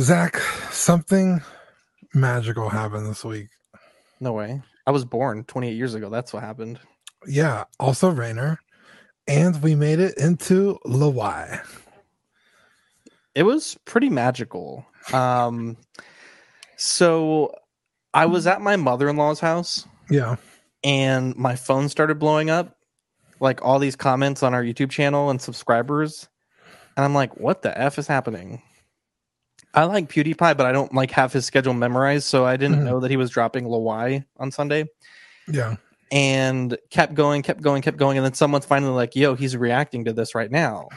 Zach, something magical happened this week. No way. I was born 28 years ago. That's what happened. Yeah, also Rainer. And we made it into LWIAY. It was pretty magical. Um so I was at my mother-in-law's house Yeah. and my phone started blowing up like all these comments on our YouTube channel and subscribers. And I'm like, what the F is happening? I like PewDiePie, but I don't like have his schedule memorized, so I didn't Mhm. know that he was dropping LWIAY on Sunday. Yeah. and kept going, kept going, kept going, and then someone's finally like, "Yo, he's reacting to this right now,"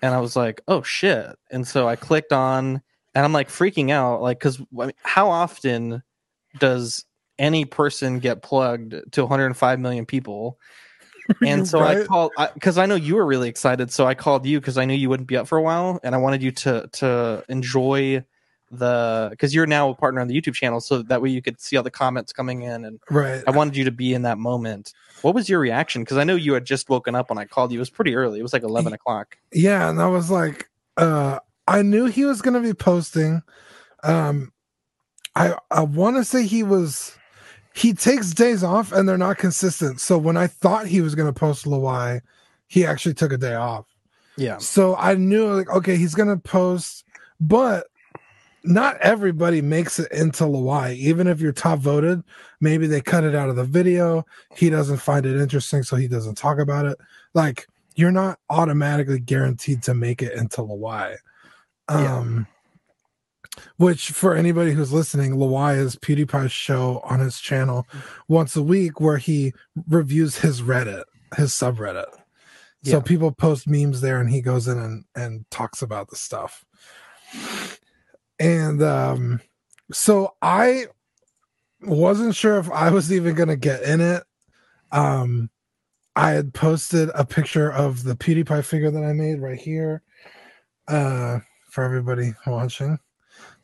and I was like, "Oh shit!" And so I clicked on, and I'm like freaking out, like, because I mean, how often does any person get plugged to 105 million people? And so I Right. called because I know you were really excited, so I called you because I knew you wouldn't be up for a while, and I wanted you to to enjoy the because you're now a partner on the YouTube channel, so that way you could see all the comments coming in and Right. I wanted you to be in that moment. What was your reaction? Because I know you had just woken up when I called you. It was pretty early. It was like eleven o'clock. Yeah, and I was like, uh, I knew he was gonna be posting. Um, I I want to say he was. He takes days off, and they're not consistent. So when I thought he was gonna post LWIAY, he actually took a day off. Yeah, So I knew like, okay, he's gonna post, but not everybody makes it into LWIAY. Even if you're top voted, maybe they cut it out of the video. He doesn't find it interesting, so he doesn't talk about it. Like you're not automatically guaranteed to make it into LWIAY. Yeah. Um which for anybody who's listening, LWIAY is PewDiePie's show on his channel once a week where he reviews his Reddit, his subreddit. So people post memes there and he goes in and, and talks about the stuff. And um so I wasn't sure if I was even gonna get in it. Um I had posted a picture of the PewDiePie figure that I made right here. Uh for everybody watching.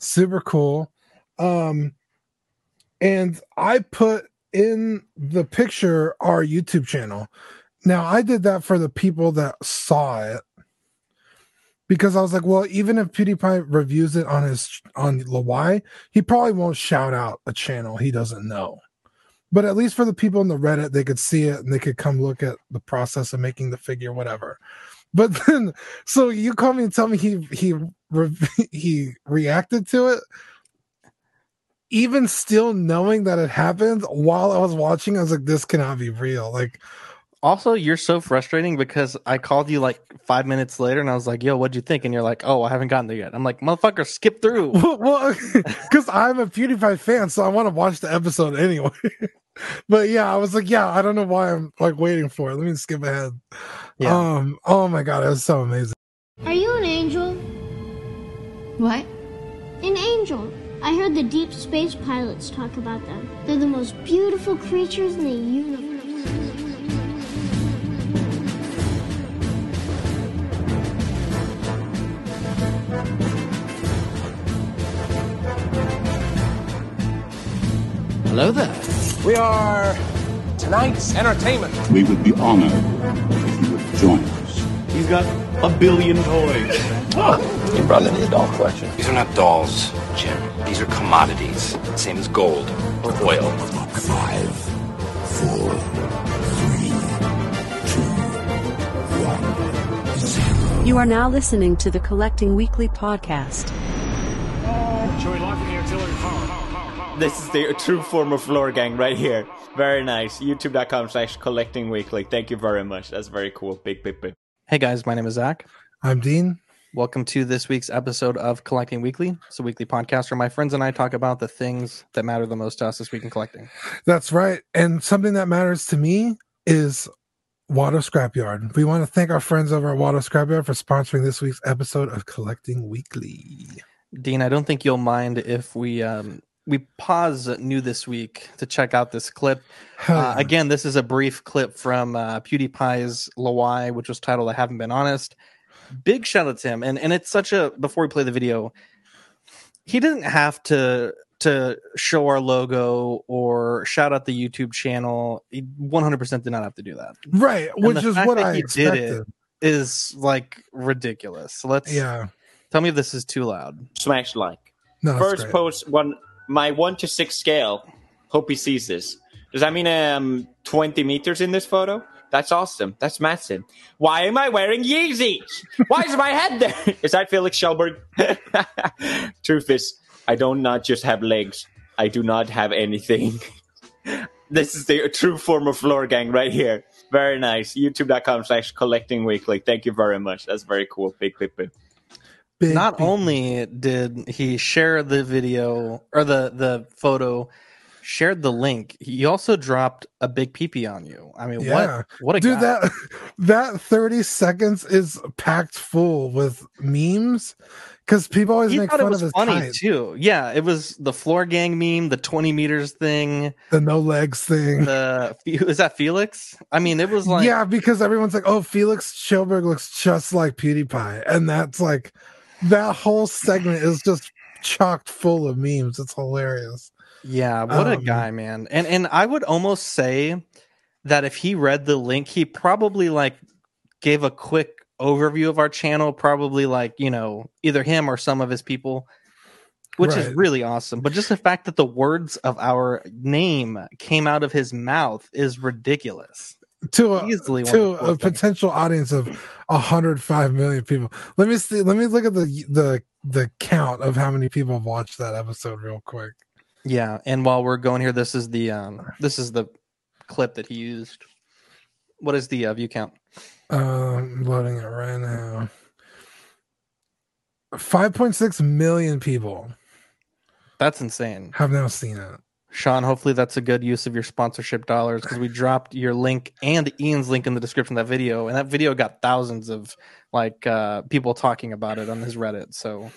Super cool. Um and I put in the picture our YouTube channel. Now I did that for the people that saw it because I was like, well, even if PewDiePie reviews it on his on LWIAY, he probably won't shout out a channel he doesn't know. But at least for the people in the Reddit, they could see it and they could come look at the process of making the figure, whatever. But then, so you call me and tell me he he re- he reacted to it, even still knowing that it happened while I was watching. I was like, this cannot be real. Like, Also, you're so frustrating because I called you like five minutes later and I was like, "Yo, what'd you think?" And you're like, "Oh, I haven't gotten there yet." I'm like, "Motherfucker, skip through." well, because I'm a PewDiePie fan, so I want to watch the episode anyway. but yeah, I was like, yeah, I don't know why I'm like waiting for it. Let me skip ahead. Yeah. Um. Oh my god, it was so amazing. Are you an angel? What? An angel. I heard the deep space pilots talk about them. They're the most beautiful creatures in the universe. Hello there. We are tonight's entertainment. We would be honored if you would join us. He's got a billion toys. Oh. You brought in the doll collection. These are not dolls, Jim. These are commodities. Same as gold or oil. Five, four, three, two, one, zero. You are now listening to the Collecting Weekly podcast. Shall we lock in the artillery power? This is the true form of floor gang right here. Very nice. YouTube.com slash collecting weekly. Thank you very much. That's very cool. Big, big, big. hey guys, my name is Zach. I'm Dean. Welcome to this week's episode of Collecting Weekly. It's a weekly podcast where my friends and I talk about the things that matter the most to us this week in collecting. That's right. And something that matters to me is Watto Scrapyard. We want to thank our friends over at Watto Scrapyard for sponsoring this week's episode of Collecting Weekly. Dean, I don't think you'll mind if we um, we pause new this week to check out this clip. Uh, again, this is a brief clip from uh, PewDiePie's LWIAY, which was titled "I Haven't Been Honest." Big shout out to him, and and it's such a. Before we play the video, he didn't have to to show our logo or shout out the YouTube channel. He 100% did not have to do that. right, And which is what I he did it expected. Is like ridiculous. So let's Yeah. tell me if this is too loud. Smash like. No, First great. post one my one to six scale. Hope he sees this. Does that mean um twenty meters in this photo? That's awesome. That's massive. Why am I wearing Yeezys? Why is my head there? Is that Felix Kjellberg? Truth is, I don't not just have legs. I do not have anything. this is the true form of floor gang right here. Very nice. YouTube.com slash collecting weekly. Thank you very much. That's very cool. Big, big, big. Not big- only did he share the video or the the photo, shared the link, he also dropped a big peepee on you. I mean, Yeah. what what a dude guy. that that 30 seconds is packed full with memes because people always he make thought fun it was of his funny too. Yeah, it was the floor gang meme, the twenty meters thing. the no legs thing The is that Felix? I mean, it was like yeah because everyone's like oh felix Kjellberg looks just like pewdiepie and that's like that whole segment is just chocked full of memes it's hilarious Yeah, what a Um, guy, man. And and I would almost say that if he read the link, he probably like gave a quick overview of our channel, probably like, you know, either him or some of his people, which is really awesome. But just the fact that the words of our name came out of his mouth is ridiculous. To a, Easily to a potential audience of 105 million people let me see let me look at the the the count of how many people have watched that episode real quick Yeah, and while we're going here, this is the um this is the clip that he used. What is the uh, view count? Um, loading it right now. 5.6 million people That's insane. have now seen it. Sean, hopefully that's a good use of your sponsorship dollars because we dropped your link and Ian's link in the description of that video, and that video got thousands of like uh, people talking about it on his Reddit. So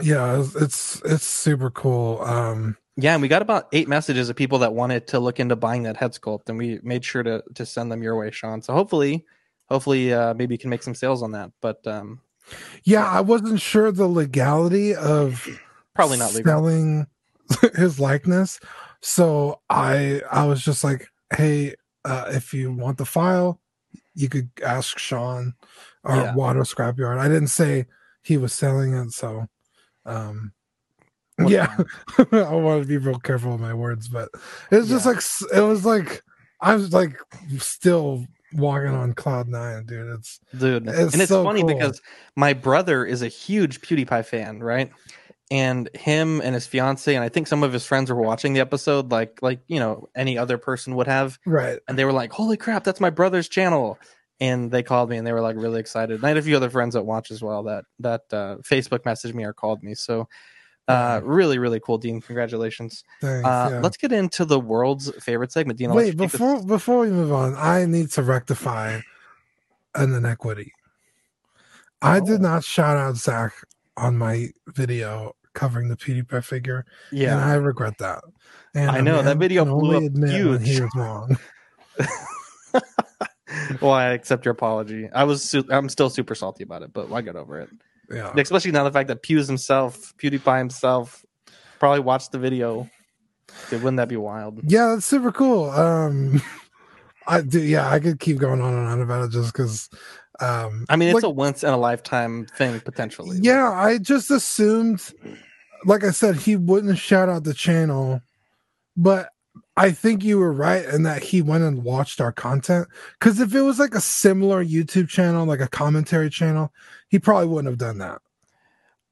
Yeah, it's it's, super cool. Um, yeah, and we got about eight messages of people that wanted to look into buying that head sculpt, and we made sure to to send them your way, Sean. So hopefully, hopefully, uh, maybe you can make some sales on that. But um, yeah, I wasn't sure the legality of probably not legal. selling his likeness, so I I was just like, hey, uh, if you want the file, you could ask Sean or Yeah. Watto Scrapyard. I didn't say he was selling it, so um What- yeah i want to be real careful with my words but it was just like it was like i was like still walking on cloud nine dude it's dude It's and it's so funny cool. because my brother is a huge pewdiepie fan right and him and his fiance and i think some of his friends were watching the episode like like you know any other person would have. Right. And they were like holy crap that's my brother's channel. And they called me and they were like really excited. And i had a few other friends that watch as well that that uh, facebook messaged me or called me. So uh really really cool dean. Congratulations. Thanks, uh yeah. let's get into the world's favorite segment. Dean I'll wait take this- before before we move on i need to rectify an inequity. I Oh. did not shout out zach on my video covering the pewdiepie figure Yeah, and i regret that and I know, that video blew up when he huge. was wrong well, I accept your apology. I was, su- I'm still super salty about it, but I got over it. yeah Especially now the fact that Pews himself, PewDiePie himself, probably watched the video. Dude, wouldn't that be wild? Yeah, that's super cool. Um I do yeah, I could keep going on and on about it just because um I mean, it's like, a once in a lifetime thing potentially. yeah, I just assumed like I said, he wouldn't shout out the channel, but I think you were right in that he went and watched our content. Because if it was like a similar YouTube channel, like a commentary channel, he probably wouldn't have done that.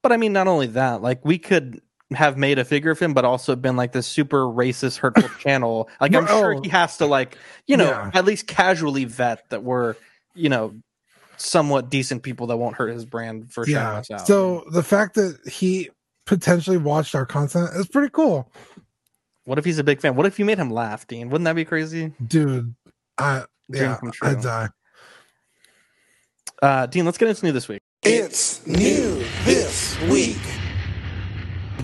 But I mean, not only that, like we could have made a figure of him, but also been like this super racist, hurtful channel. Like I'm sure he has to like, you know, Yeah. at least casually vet that we're, you know, somewhat decent people that won't hurt his brand for shouting yeah. us out. So the fact that he potentially watched our content It's pretty cool. What if he's a big fan? What if you made him laugh, Dean? Wouldn't that be crazy? Dude, I Dream yeah. I'd die. Uh, Dean, let's get into new this week. It's new this week.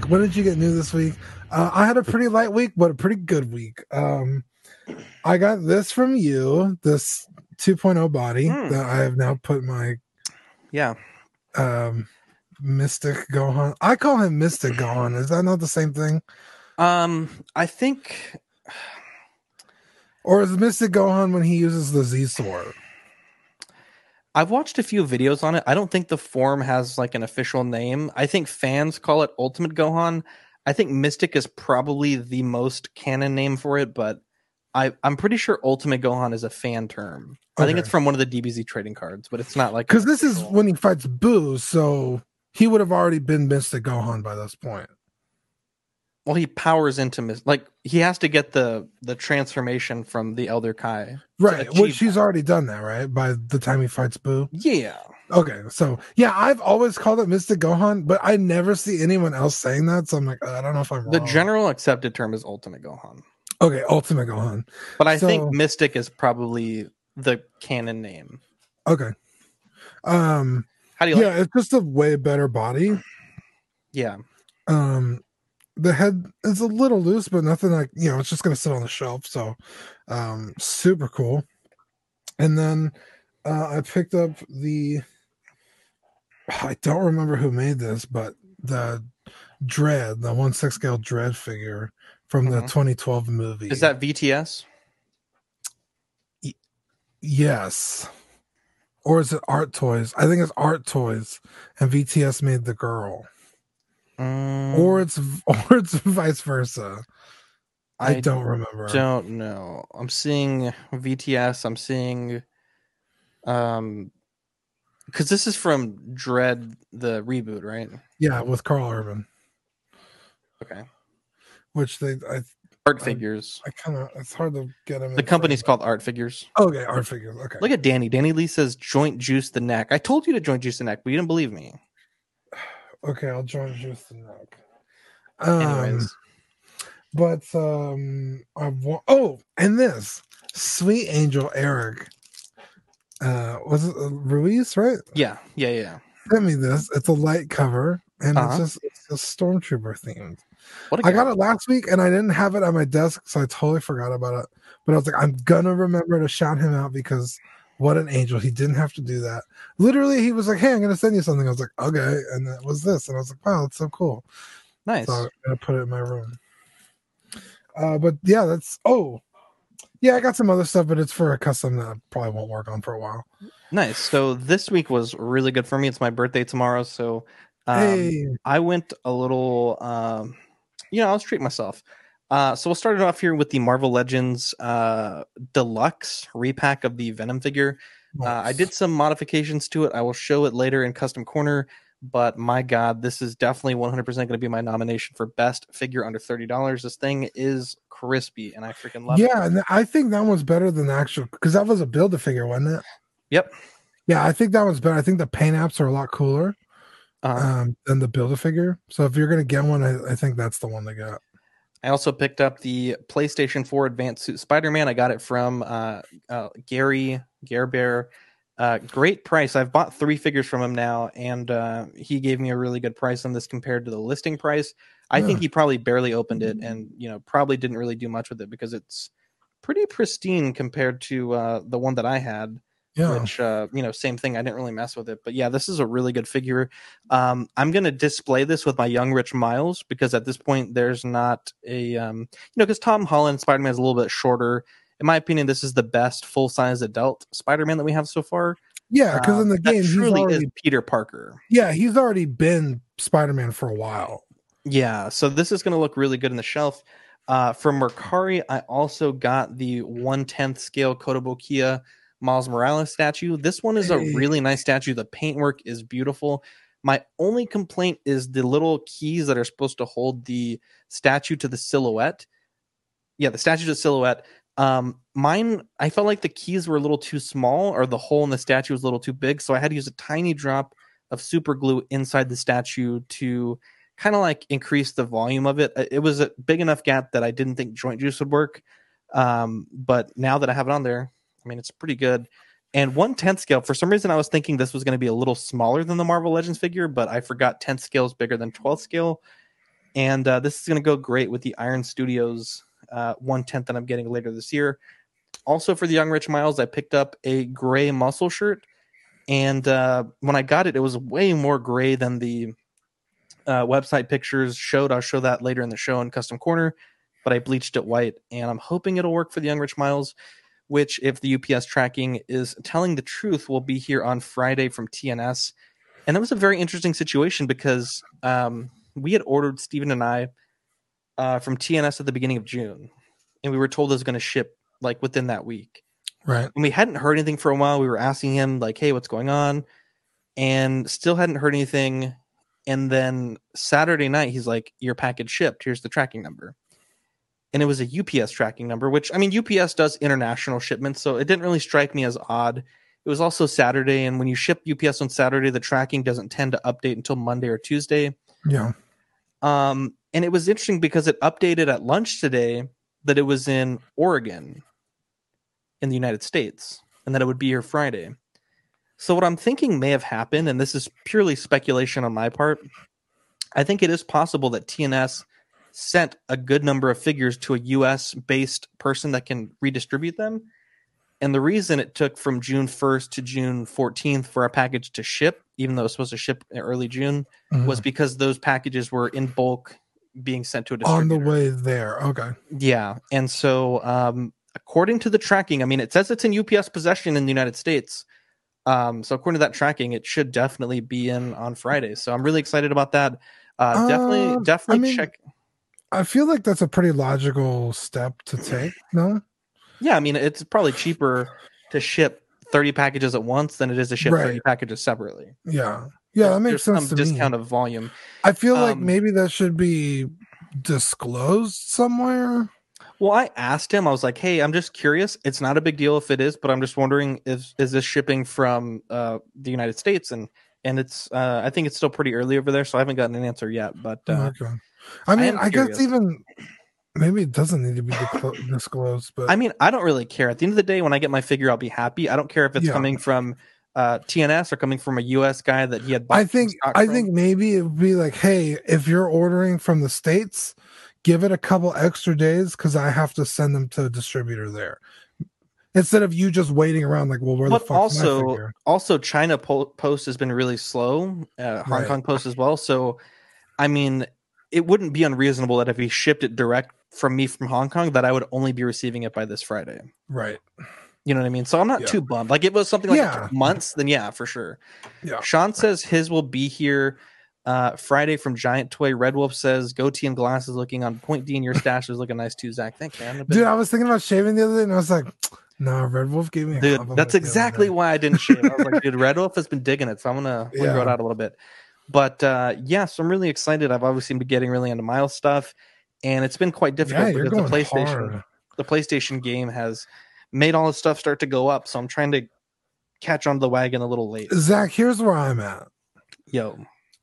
What did you get new this week? Uh, I had a pretty light week, but a pretty good week. Um, I got this from you, this 2.0 body Hmm. that I have now put my Yeah. um, Mystic Gohan. I call him Mystic Gohan. Is that not the same thing? Um, I think Or is Mystic Gohan when he uses the Z sword? I've watched a few videos on it. I don't think the form has like an official name. I think fans call it Ultimate Gohan. I think Mystic is probably the most canon name for it, but I, I'm pretty sure Ultimate Gohan is a fan term. I think it's from one of the DBZ trading cards, but it's not like Because this is when he fights Boo, so he would have already been Mystic Gohan by this point. well, he powers into Mys- like he has to get the the transformation from the Elder Kai. Right. achieve Which he's already done that, right? By the time he fights Boo. Yeah. Okay. So yeah, I've always called it Mystic Gohan, but I never see anyone else saying that. So I'm like, uh, I don't know if I'm The wrong. general accepted term is Ultimate Gohan. Okay, Ultimate Gohan. But I So- think Mystic is probably the canon name. Okay. Um How do you yeah, like it's just a way better body. Yeah. Um the head is a little loose, but nothing like you know, it's just gonna sit on the shelf. So um super cool. And then uh I picked up the I don't remember who made this, but the Dredd, the one six scale Dredd figure from the Mhm. 2012 movie. Is that VTS? yes? Or is it Art Toys? I think it's Art Toys, and VTS made the girl. Mm, or it's or it's vice versa. I, I don't remember. don't know. I'm seeing VTS. I'm seeing, um, because this is from Dredd, the reboot, right? Yeah, with Karl Urban, Okay. which they I Art I- figures. I kind of it's hard to get them. The company's called Art Figures. okay art figures. Okay, Look at Danny. Danny Lee says joint juice the neck. I told you to joint juice the neck, but you didn't believe me. okay, I'll join juice the neck. Um, Anyways, but um, I want. Oh, and this sweet angel Eric. Uh, was it Ruiz? Right? yeah, yeah, yeah. Sent me this. It's a light cover, and Uh-huh. it's just it's a stormtrooper themed. I got it last week and I didn't have it on my desk, so I totally forgot about it. But I was like, I'm gonna remember to shout him out because what an angel. He didn't have to do that. Literally, he was like, Hey, I'm gonna send you something. I was like, Okay, and that was this, and I was like, Wow, that's so cool. Nice. So I'm gonna put it in my room. Uh, but yeah, that's oh, yeah, I got some other stuff, but it's for a custom that I probably won't work on for a while. Nice. So this week was really good for me. It's my birthday tomorrow, so um, hey, I went a little. Um, you know, I was treating myself. Uh, so we'll start it off here with the Marvel Legends uh, deluxe repack of the Venom figure. Uh, I did some modifications to it. I will show it later in Custom Corner. But my God, this is definitely 100% going to be my nomination for best figure under $30. This thing is crispy, and I freaking love it. yeah, and I think that one's better than the actual because that was a build a figure, wasn't it? Yep. Yeah, I think that one's better. I think the paint apps are a lot cooler um, than the build a figure. So if you're gonna get one, I, I think that's the one they got. I also picked up the PlayStation 4 Advanced Suit Spider Man. I got it from uh, uh, Gary Gare Bear. Uh, great price. I've bought three figures from him now, and uh, he gave me a really good price on this compared to the listing price. I think he probably barely opened it, and you know probably didn't really do much with it because it's pretty pristine compared to uh, the one that I had. Yeah, Which uh, you know, same thing. I didn't really mess with it, but yeah, this is a really good figure. Um, I'm gonna display this with my young Rich Miles because at this point there's not a um, you know, because Tom Holland Spider Man is a little bit shorter. In my opinion, this is the best full size adult Spider Man that we have so far. yeah, because in Um, the game he's truly already is Peter Parker. yeah he's already been Spider Man for a while. Yeah, so this is going to look really good in the shelf. Uh, from Mercari, I also got the one tenth scale Kotobukiya Miles Morales statue. This one is a really nice statue. The paintwork is beautiful. My only complaint is the little keys that are supposed to hold the statue to the silhouette. Yeah, the statue to the silhouette. Um, mine, I felt like the keys were a little too small, or the hole in the statue was a little too big, so I had to use a tiny drop of super glue inside the statue to kind of like increase the volume of it. Uh, It was a big enough gap that I didn't think joint juice would work. Um, but now that I have it on there, I mean, it's pretty good. And one tenth scale, for some reason, I was thinking this was going to be a little smaller than the Marvel Legends figure, but I forgot 10th scale is bigger than 12th scale. And uh, this is going to go great with the Iron Studios uh, one tenth that I'm getting later this year. Also, for the Young Rich Miles, I picked up a gray muscle shirt. And uh, when I got it, it was way more gray than the uh, website pictures showed. I'll show that later in the show in Custom Corner, but I bleached it white, and I'm hoping it'll work for the Young Rich Miles. Which, if the UPS tracking is telling the truth, will be here on Friday from TNS. And that was a very interesting situation because um, we had ordered Stephen and I uh, from TNS at the beginning of June, and we were told it was going to ship like within that week. Right. And we hadn't heard anything for a while. We were asking him like, "Hey, what's going on?" And still hadn't heard anything. And then Saturday night, he's like, "Your package shipped. Here's the tracking number." And it was a UPS tracking number, which I mean, UPS does international shipments, so it didn't really strike me as odd. It was also Saturday, and when you ship UPS on Saturday, the tracking doesn't tend to update until Monday or Tuesday. Yeah. Um, and it was interesting because it updated at lunch today that it was in Oregon in the United States and that it would be here Friday. So, what I'm thinking may have happened, and this is purely speculation on my part, I think it is possible that TNS sent a good number of figures to a US based person that can redistribute them. And the reason it took from June 1st to June 14th for a package to ship, even though it was supposed to ship in early June, Mhm. was because those packages were in bulk being sent to a On the way there. Okay. Yeah, and so um, according to the tracking, I mean, it says it's in UPS possession in the United States. Um, so according to that tracking, it should definitely be in on Friday. So I'm really excited about that. Uh, definitely, Um, definitely I mean- check. I feel like that's a pretty logical step to take. No. Yeah, I mean, it's probably cheaper to ship 30 packages at once than it is to ship 30 packages separately. Yeah. Yeah, that makes There's sense some discount me. of volume. I feel like um, maybe that should be disclosed somewhere. Well, I asked him. I was like, "Hey, I'm just curious. It's not a big deal if it is, but I'm just wondering if is this shipping from uh, the United States?" And and it's uh, I think it's still pretty early over there, so I haven't gotten an answer yet. But uh, okay. I mean, am I, guess even maybe it doesn't need to be disclosed, but I mean, I don't really care. At the end of the day, when I get my figure, I'll be happy. I don't care if it's Yeah. coming from uh, TNS or coming from a U.S. guy that he had. I think I from. think maybe it would be like, hey, if you're ordering from the states, give it a couple extra days because I have to send them to a distributor there. Instead of you just waiting around, like, well, where the fuck also also China po- Post has been really slow. Uh, Hong Right. Kong Post as well. So, I mean, it wouldn't be unreasonable that if he shipped it direct from me from Hong Kong, that I would only be receiving it by this Friday. right? You know what I mean? So I'm not Yeah. too bummed. Like if it was something like Yeah. months, then yeah, for sure. Yeah. Sean says his will be here uh, Friday from Giant Toy. Red Wolf says goatee and glasses looking on point D, and your stash is looking nice too, Zach. Thanks, man. Dude, I was thinking about shaving the other day, and I was like, no, Red Wolf gave me Dude, that's exactly why I didn't shave. I was like, dude, Red Wolf has been digging it, so I'm gonna, I'm grow it out a little bit. But uh yeah, so I'm really excited. I've obviously been getting really into Miles stuff, and it's been quite difficult Yeah, because the PlayStation hard. the PlayStation game has made all this stuff start to go up. So I'm trying to catch on the wagon a little late. Zach, here's where I'm at. Yo,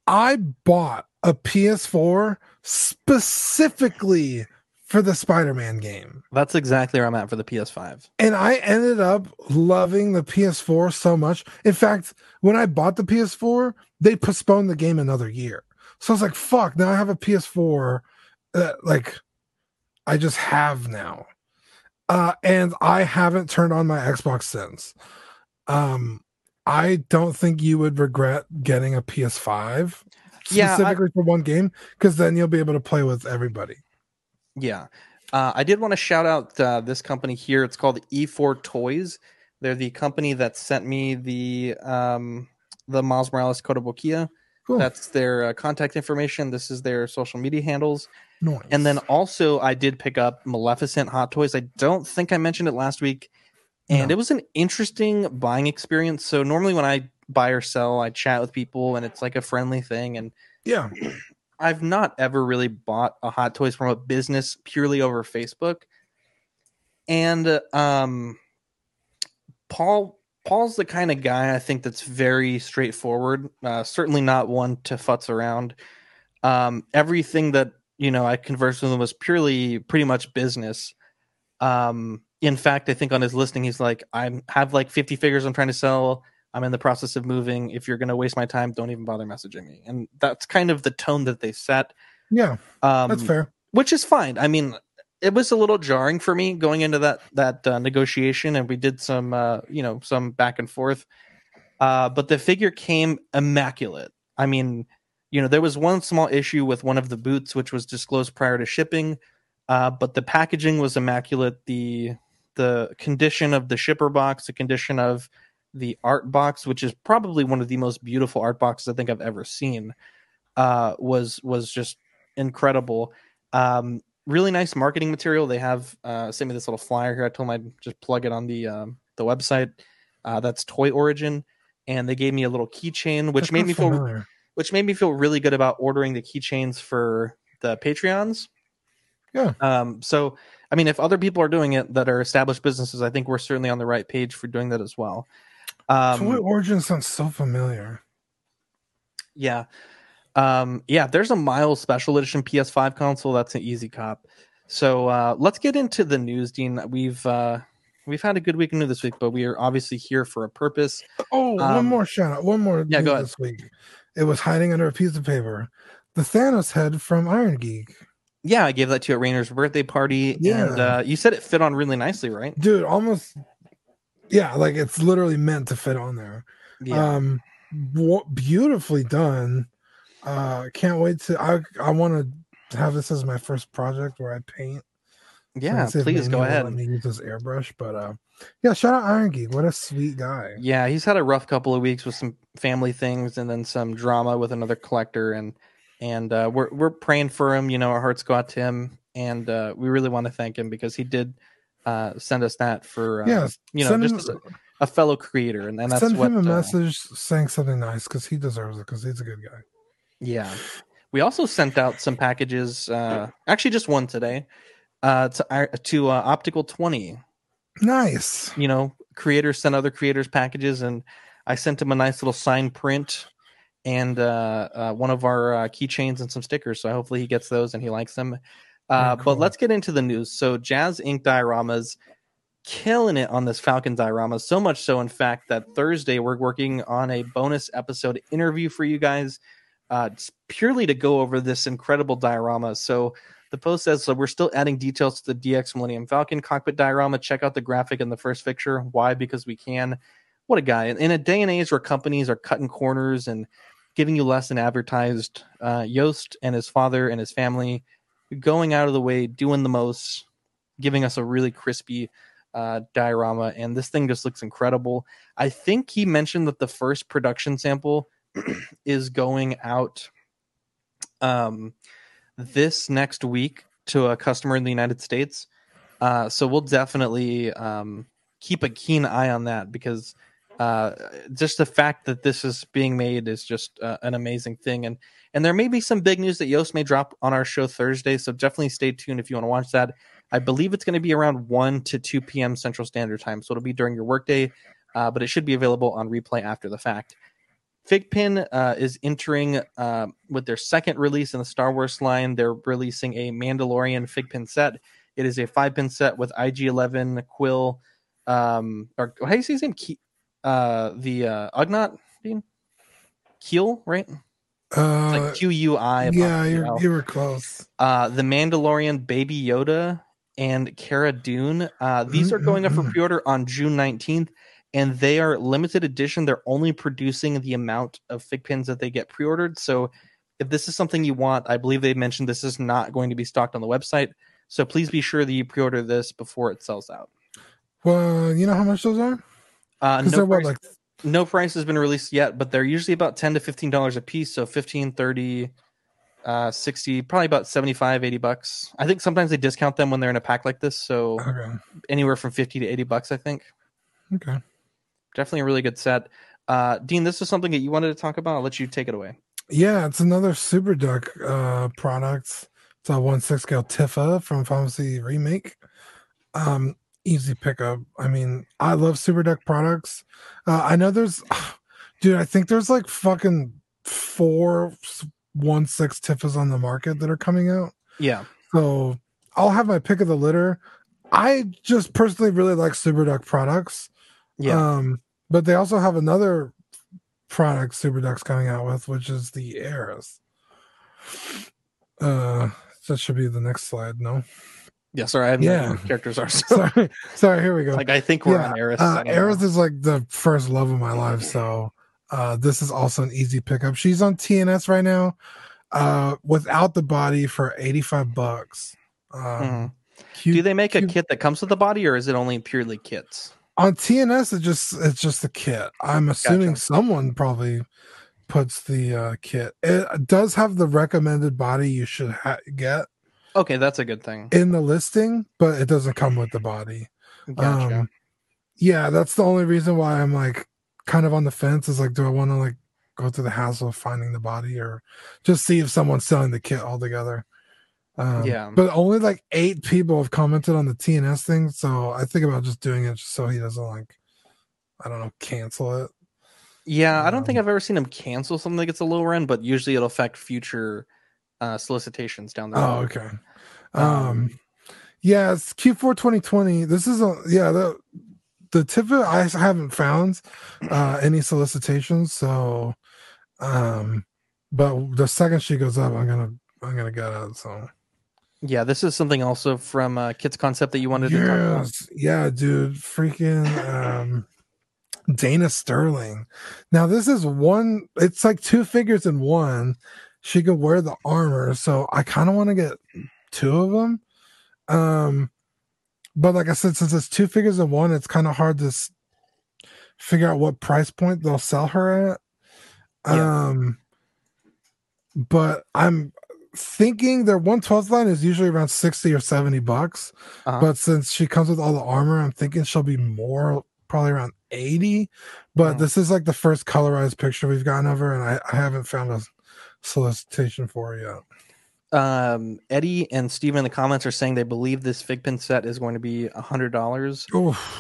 I bought a PS4 specifically for the Spider-Man game. that's exactly where I'm at for the PS5. And I ended up loving the PS4 so much. In fact, when I bought the PS4, they postponed the game another year. So I was like, fuck, now I have a PS4 that like I just have now. Uh and I haven't turned on my Xbox since. Um I don't think you would regret getting a PS5 Yeah, I- specifically for one game because then you'll be able to play with everybody. Yeah. Uh, I did want to shout out uh, this company here. It's called E4 Toys. They're the company that sent me the um, the Miles Morales Kotobukiya. Cool. That's their uh, contact information. This is their social media handles. Nice. And then also, I did pick up Maleficent Hot Toys. I don't think I mentioned it last week. And No. it was an interesting buying experience. So, normally when I buy or sell, I chat with people and it's like a friendly thing. And yeah, I've not ever really bought a Hot Toys from a business purely over Facebook. And um Paul Paul's the kind of guy I think that's very straightforward. Uh, certainly not one to futz around. Um, everything that you know I conversed with him was purely pretty much business. Um, in fact, I think on his listing he's like, I have like 50 figures I'm trying to sell. I'm in the process of moving. If you're going to waste my time, don't even bother messaging me. And that's kind of the tone that they set. yeah, Um, that's fair. which is fine. I mean, it was a little jarring for me going into that that uh, negotiation, and we did some, uh, you know, some back and forth. Uh, but the figure came immaculate. I mean, you know, there was one small issue with one of the boots, which was disclosed prior to shipping, uh, but the packaging was immaculate. the the condition of the shipper box, the condition of the art box, which is probably one of the most beautiful art boxes I think I've ever seen, uh, was was just incredible. Um, really nice marketing material. They have uh, sent me this little flyer here. I told them I'd just plug it on the um, the website. Uh, that's Toy Origin, and they gave me a little keychain, which That made me sounds feel which made me feel really good about ordering the keychains for the Patreons. Yeah. Um, so, I mean, if other people are doing it that are established businesses, I think we're certainly on the right page for doing that as well. Um, Toy Origin sounds so familiar. yeah. Um, yeah, there's a Miles Special Edition PS5 console. That's an easy cop. So uh, let's get into the news, Dean. We've uh, we've had a good week of news this week, but we are obviously here for a purpose. Oh, one Um, more shout out. One more yeah, go ahead. this week. It was hiding under a piece of paper. The Thanos head from Iron Geek. Yeah, I gave that to you at Rainer's birthday party, and uh, you said it fit on really nicely, right? Dude, almost yeah, like it's literally meant to fit on there. Yeah. Um beautifully done. Uh can't wait to I I want to have this as my first project where I paint. Yeah, let's please go ahead. Let me use this airbrush, but uh yeah, shout out Iron Geek. What a sweet guy. Yeah, he's had a rough couple of weeks with some family things and then some drama with another collector and and uh, we're we're praying for him. You know, our hearts go out to him, and uh, we really want to thank him because he did uh, send us that for uh, Yeah, you know just him- a, a fellow creator, and, and that's Send what him a uh, message saying something nice because he deserves it because he's a good guy. Yeah. We also sent out some packages, uh, actually just one today, uh, to our- to uh, Optical Twenty. Nice. You know, creators send other creators packages, and I sent him a nice little sign print and uh, uh, one of our uh, keychains and some stickers. So hopefully he gets those and he likes them. Uh, cool. But let's get into the news. So Jazz Ink dioramas killing it on this Falcon diorama. So much so, in fact, that Thursday we're working on a bonus episode interview for you guys, uh, purely to go over this incredible diorama. So the post says so we're still adding details to the DX Millennium Falcon cockpit diorama. Check out the graphic in the first picture. Why? Because we can. What a guy! In- In a day and age where companies are cutting corners and giving you less than advertised, uh, Yost and his father and his family going out of the way, doing the most, giving us a really crispy uh, diorama, and this thing just looks incredible. I think he mentioned that the first production sample is going out um, this next week to a customer in the United States. Uh, so we'll definitely um, keep a keen eye on that because uh, just the fact that this is being made is just uh, an amazing thing. And and there may be some big news that Yost may drop on our show Thursday. So definitely stay tuned if you want to watch that. I believe it's going to be around 1 to 2 p.m. Central Standard Time. So it'll be during your workday, uh, but it should be available on replay after the fact. Figpin uh, is entering uh, with their second release in the Star Wars line. They're releasing a Mandalorian Figpin set. It is a five pin set with IG11 Quill, um, or how do you say his name? Uh, the uh, Ugnaught, Dean? Keel, right? Uh, like Q U I. yeah, you you were close. Uh, the Mandalorian Baby Yoda and Cara Dune. Uh, these are going up for pre-order on June 19th, and they are limited edition. They're only producing the amount of fig pins that they get pre-ordered. So, if this is something you want, I believe they mentioned this is not going to be stocked on the website. So please be sure that you pre-order this before it sells out. Well, you know how much those are? Uh, no, price, no price has been released yet, but they're usually about 10 to 15 dollars a piece. So 15, 30, uh, 60, probably about 75, 80 bucks. I think sometimes they discount them when they're in a pack like this. So Okay. anywhere from 50 to 80 bucks, I think. Okay. Definitely a really good set. Uh, Dean, this is something that you wanted to talk about. I'll let you take it away. Yeah, it's another Super Duck uh product. It's a one six scale Tifa from Pharmacy Remake. Um, easy pickup. I mean, I love Super Duck products. Uh, I know there's, dude. I think there's like fucking four one six Tifas on the market that are coming out. Yeah. So I'll have my pick of the litter. I just personally really like Super Duck products. Yeah. Um, but they also have another product Super Duck's coming out with, which is the Eris. Uh, that should be the next slide. No, yeah. Sorry. I have Yeah. characters are. So, sorry, sorry. Here we go. like, I think we're on Eris. Uh, Eris is like the first love of my life, so uh, this is also an easy pickup. She's on TNS right now, uh, without the body for eighty five bucks. Um, Mhm. Q- Do they make a kit that comes with the body, or is it only purely kits? on TNS? It just it's just the kit. I'm assuming Gotcha. someone probably puts the uh, kit. It does have the recommended body you should ha- get Okay, that's a good thing. in the listing, but it doesn't come with the body. Gotcha. Um, yeah, that's the only reason why I'm like kind of on the fence. Is like, do I want to like go through the hassle of finding the body, or just see if someone's selling the kit altogether? Um, Yeah. but only like eight people have commented on the TNS thing, so I think about just doing it just so he doesn't like, I don't know, cancel it. yeah, I don't think um, I've ever seen him cancel something that gets a lower end, but usually it'll affect future uh, solicitations down the road. Oh, okay. Um, Um, yeah, it's Q4 2020. This is a yeah the the tip of- I haven't found uh any solicitations, so um, but the second she goes up, I'm gonna I'm gonna get it. So Yeah, this is something also from uh, Kitz Concept that you wanted to talk about. yes, yeah, dude, freaking um. Dana Sterling. Now this is one. It's like two figures in one. She could wear the armor, so I kind of want to get two of them. Um, but like I said, since it's two figures in one, it's kind of hard to s- figure out what price point they'll sell her at. Yeah. Um, but I'm thinking their 112th line is usually around 60 or 70 bucks. Uh-huh. But since she comes with all the armor, I'm thinking she'll be more probably around 80. But Mhm. this is like the first colorized picture we've gotten of her, and I, I haven't found a solicitation for you. Um, Eddie and Steven in the comments are saying they believe this fig pin set is going to be a hundred dollars.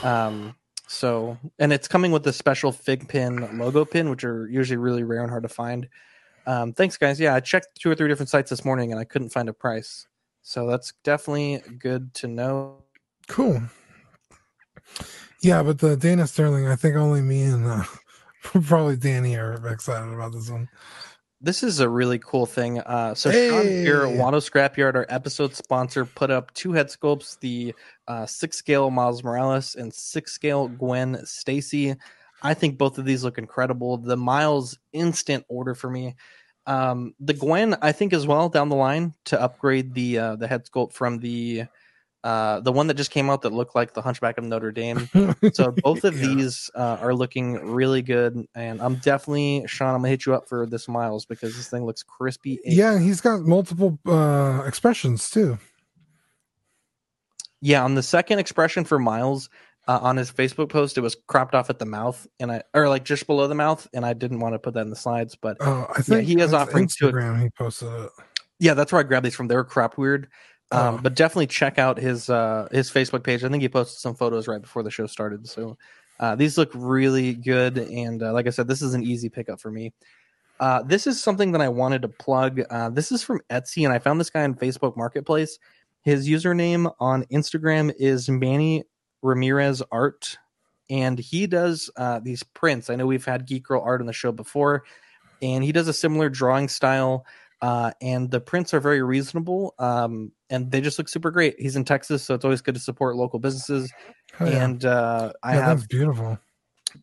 Um, so and it's coming with a special fig pin logo pin, which are usually really rare and hard to find. Um, thanks, guys. Yeah, I checked two or three different sites this morning and I couldn't find a price. So that's definitely good to know. Cool. Yeah, but the Dana Sterling, I think only me and uh, probably Danny are excited about this one. This is a really cool thing. Uh, so Sean here, Hey! Watto Scrapyard, our episode sponsor, put up two head sculpts: the uh, six scale Miles Morales and six scale Gwen Stacy. I think both of these look incredible. The Miles instant order for me. Um, the Gwen, I think as well down the line to upgrade the uh, the head sculpt from the uh, the one that just came out that looked like the Hunchback of Notre Dame. So both of Yeah. these uh, are looking really good, and I'm definitely Sean. I'm gonna hit you up for this Miles because this thing looks crispy. Yeah, he's got multiple uh expressions too. yeah. On the second expression for Miles uh, on his Facebook post, it was cropped off at the mouth, and I or like just below the mouth, and I didn't want to put that in the slides, but Oh, I think he is on offering to- Instagram. He posted it. yeah, that's where I grabbed these from. They were cropped weird. Um, Oh. but definitely check out his uh, his Facebook page. I think he posted some photos right before the show started. So uh, these look really good, and uh, like I said, this is an easy pickup for me. Uh, this is something that I wanted to plug. Uh, this is from Etsy, and I found this guy on Facebook Marketplace. His username on Instagram is Manny Ramirez Art, and he does uh, these prints. I know we've had Geek Girl Art on the show before, and he does a similar drawing style. Uh, and the prints are very reasonable, um, and they just look super great. He's in Texas, so it's always good to support local businesses. Oh, yeah. And uh, I yeah, have that's beautiful.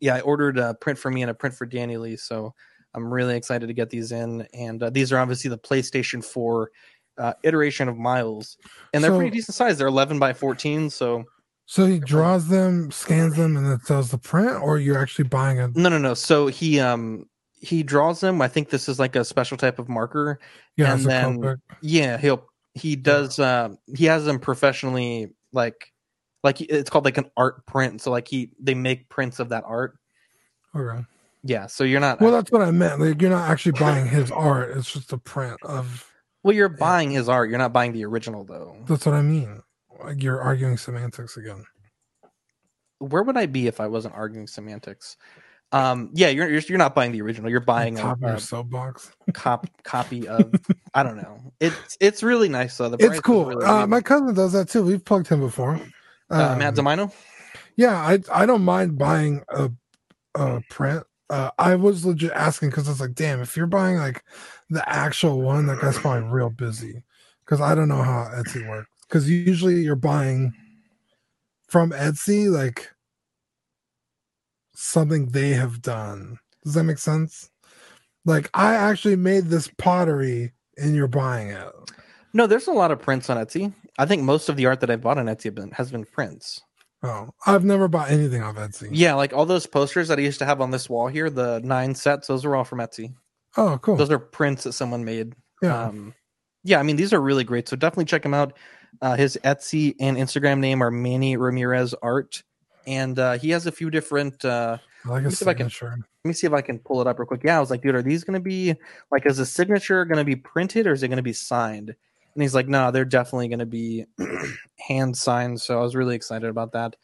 yeah, I ordered a print for me and a print for Danny Lee. So I'm really excited to get these in. And uh, these are obviously the PlayStation 4 uh, iteration of Miles. And they're So- pretty decent size. They're 11 by 14. So So he draws them, scans them, and then sells the print, or you're actually buying a no, no, no. So he um he draws them. I think this is like a special type of marker. yeah, and then-. Yeah, he'll he does uh he has them professionally like like it's called like an art print. So like he they make prints of that art. Okay. Yeah, so you're not Well, that's what I meant. Like you're not actually buying his art; it's just a print of. well you're buying his art. You're not buying the original though. That's what I mean. Like you're arguing semantics again. where would I be if I wasn't arguing semantics? Um, yeah, you're you're, you're not buying the original. You're buying a, top of your a soapbox. cop copy of. I don't know. It's it's really nice though. The It's cool. really Uh, my cousin does that too. We've plugged him before. uh, Um, Matt Zamino. Yeah, I I don't mind buying a a print. Uh, I was legit asking because I was like, damn, if you're buying like the actual one, that guy's probably real busy. Because I don't know how Etsy works. Because usually you're buying from Etsy like something they have done. Does that make sense? Like I actually made this pottery and you're buying it. No, there's a lot of prints on Etsy. I think most of the art that I bought on Etsy have been, has been prints. Oh, I've never bought anything off Etsy. Yeah, like all those posters that I used to have on this wall here, the nine sets, those are all from Etsy. Oh, cool. Those are prints that someone made. Yeah. Um, yeah, I mean, these are really great. So definitely check him out. Uh, his Etsy and Instagram name are Manny Ramirez Art. And uh, he has a few different. Uh, like let a me see if I can- let me see if I can pull it up real quick. Yeah, I was like, dude, are these going to be like, is the signature going to be printed or is it going to be signed? And he's like, no, they're definitely going to be hand signed. So I was really excited about that.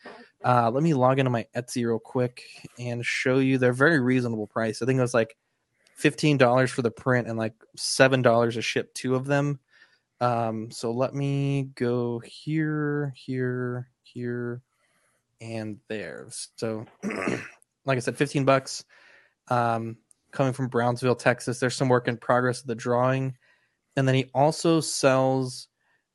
Uh, let me log into my Etsy real quick and show you. They're very reasonable price. I think it was like fifteen dollars for the print and like seven dollars to ship two of them. Um, so let me go here, here, here, and there. So, like I said, fifteen bucks. Um, coming from Brownsville, Texas. There's some work in progress of the drawing, and then he also sells.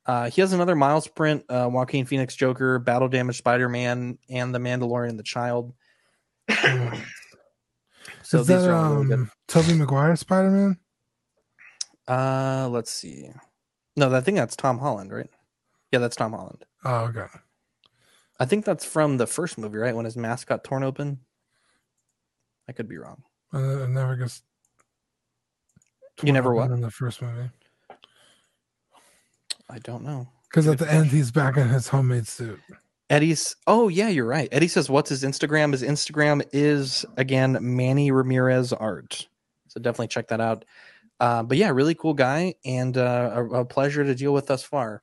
Uh, he has another Miles print, uh, Joaquin Phoenix Joker, Battle Damage Spider Man, and The Mandalorian the Child. so Is these that are all really good. um Tobey Maguire Spider Man? Uh, let's see. No, I think that's Tom Holland, right? Yeah, that's Tom Holland. Oh, okay. I think that's from the first movie, right? When his mask got torn open. I could be wrong. I I never guess. You never what? in the first movie? I don't know. Because at the end he's back in his homemade suit. Eddie's. Oh yeah, you're right. Eddie says, "What's his Instagram?" His Instagram is again Manny Ramirez Art. So definitely check that out. Uh, but yeah, really cool guy and uh, a, a pleasure to deal with thus far.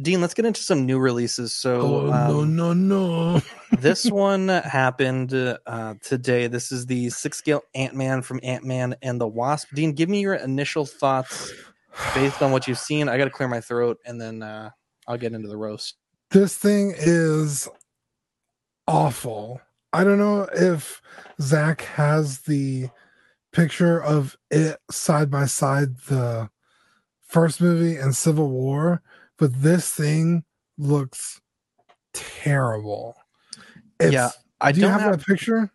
Dean, let's get into some new releases. So Oh um, no no no! this one happened uh, today. This is the six scale Ant Man from Ant Man and the Wasp. Dean, give me your initial thoughts based on what you've seen. I got to clear my throat and then uh, I'll get into the roast. This thing is awful. I don't know if Zach has the picture of it side by side the first movie and Civil War, but this thing looks terrible. yeah, I do don't have, have, that picture?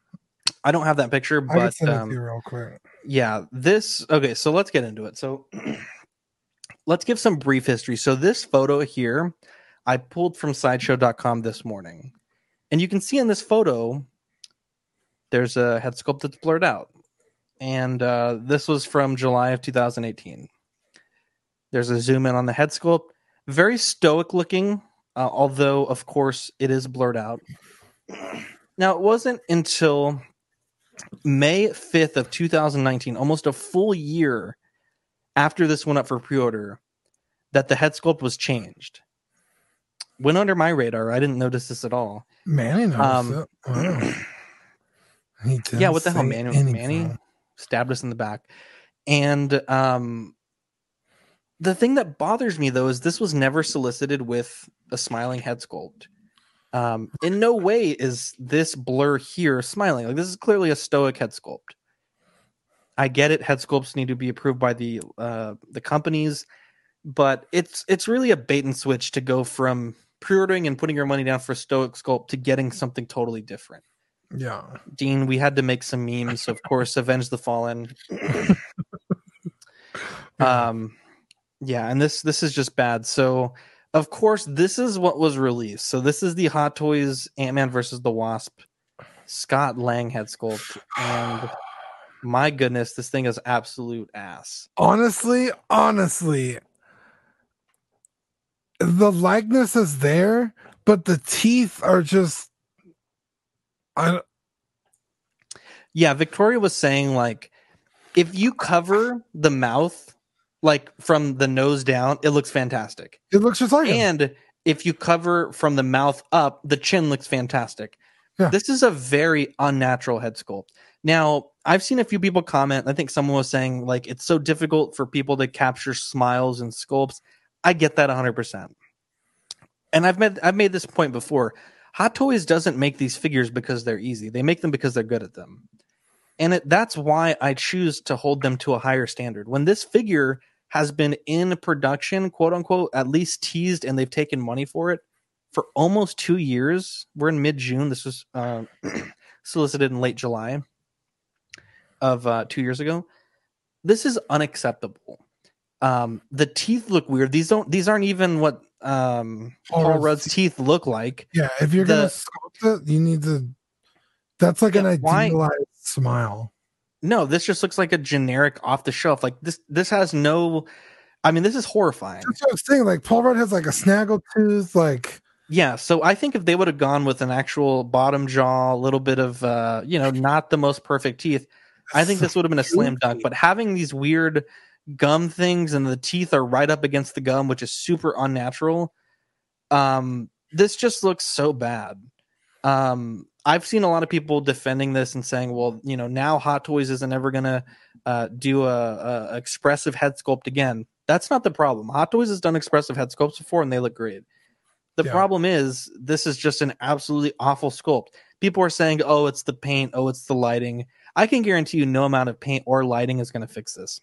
I don't have that picture, but send it to um, real quick. yeah, this okay. So let's get into it. So let's give some brief history. So this photo here, I pulled from Sideshow.com this morning, and you can see in this photo, there's a head sculpt that's blurred out, and uh, this was from July of 2018. There's a zoom in on the head sculpt, very stoic looking, uh, although of course it is blurred out. Now it wasn't until May 5th of 2019, almost a full year after this went up for pre-order, that the head sculpt was changed. Went under my radar. I didn't notice this at all. Manny knows Um, it. Wow. Yeah, what the hell, Manny? anything. Manny stabbed us in the back. And um the thing that bothers me though is this was never solicited with a smiling head sculpt. Um, in no way is this blur here smiling. Like this is clearly a stoic head sculpt. I get it. Head sculpts need to be approved by the uh, the companies, but it's it's really a bait and switch to go from pre-ordering and putting your money down for a stoic sculpt to getting something totally different. Yeah. Dean, we had to make some memes, of course, Avenge the Fallen. um yeah, and this this is just bad. So of course, this is what was released. So this is the Hot Toys Ant-Man versus the Wasp Scott Lang head sculpt. And my goodness, this thing is absolute ass. honestly, honestly, the likeness is there, but the teeth are just. I Yeah, Victoria was saying like if you cover the mouth like from the nose down, it looks fantastic. it looks just like him. and if you cover from the mouth up, the chin looks fantastic. Yeah. This is a very unnatural head sculpt. Now, I've seen a few people comment. I think someone was saying like it's so difficult for people to capture smiles and sculpts. I get that 100%. And I've made I've made this point before. Hot Toys doesn't make these figures because they're easy. They make them because they're good at them. And it, that's why I choose to hold them to a higher standard. When this figure has been in production, quote unquote, at least teased, and they've taken money for it for almost two years. We're in mid June. This was uh, solicited in late July of uh, two years ago. This is unacceptable. Um, the teeth look weird. These don't. These aren't even what um, Paul Paul Rudd's Rudd's teeth look like. Yeah, if you're The- gonna sculpt it, you need to. That's like an Yeah, why- idealized smile. No, this just looks like a generic off the shelf. Like this. This has no. I mean, this is horrifying. That's what I'm saying. Like Paul Rudd has like a snaggle tooth. Like Yeah, so I think if they would have gone with an actual bottom jaw, a little bit of uh, you know, not the most perfect teeth, I think this would have been a slam dunk. But having these weird gum things and the teeth are right up against the gum, which is super unnatural, um, this just looks so bad. Um, I've seen a lot of people defending this and saying, well, you know, now Hot Toys isn't ever gonna uh, do a, a expressive head sculpt again. That's not the problem. Hot Toys has done expressive head sculpts before and they look great. The Yeah. problem is this is just an absolutely awful sculpt. People are saying, "Oh, it's the paint. Oh, it's the lighting." I can guarantee you, no amount of paint or lighting is going to fix this.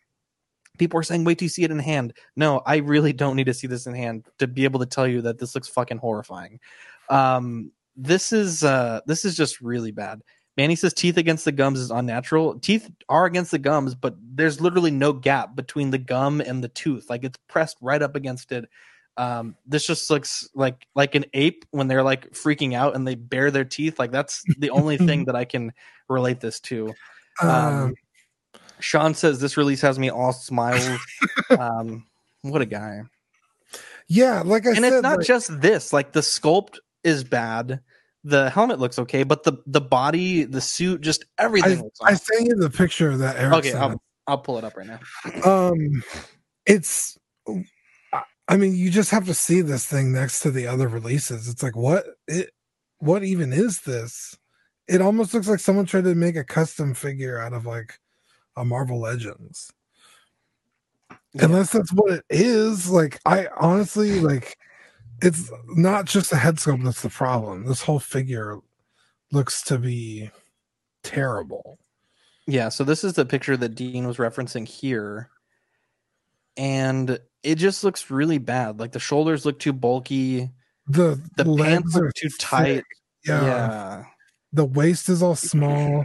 People are saying, "Wait till you see it in hand." No, I really don't need to see this in hand to be able to tell you that this looks fucking horrifying. Um, this is uh, this is just really bad. Manny says teeth against the gums is unnatural. Teeth are against the gums, but there's literally no gap between the gum and the tooth. Like it's pressed right up against it. Um, this just looks like like an ape when they're like freaking out and they bare their teeth. Like that's the only thing that I can relate this to. Um, um, Sean says this release has me all smiles. um, what a guy! yeah, like I said, and said, it's not like, just this. Like the sculpt is bad. The helmet looks okay, but the the body, the suit, just everything. I, I sent you the picture of that Eric okay. I'll, I'll pull it up right now. um it's I- i mean you just have to see this thing next to the other releases it's like what it what even is this it almost looks like someone tried to make a custom figure out of like a marvel legends unless that's what it is like i honestly like it's not just the head sculpt that's the problem this whole figure looks to be terrible Yeah, so this is the picture that Dean was referencing here. And it just looks really bad. Like the shoulders look too bulky. the The pants are too thick. tight. yeah. yeah. the waist is all small.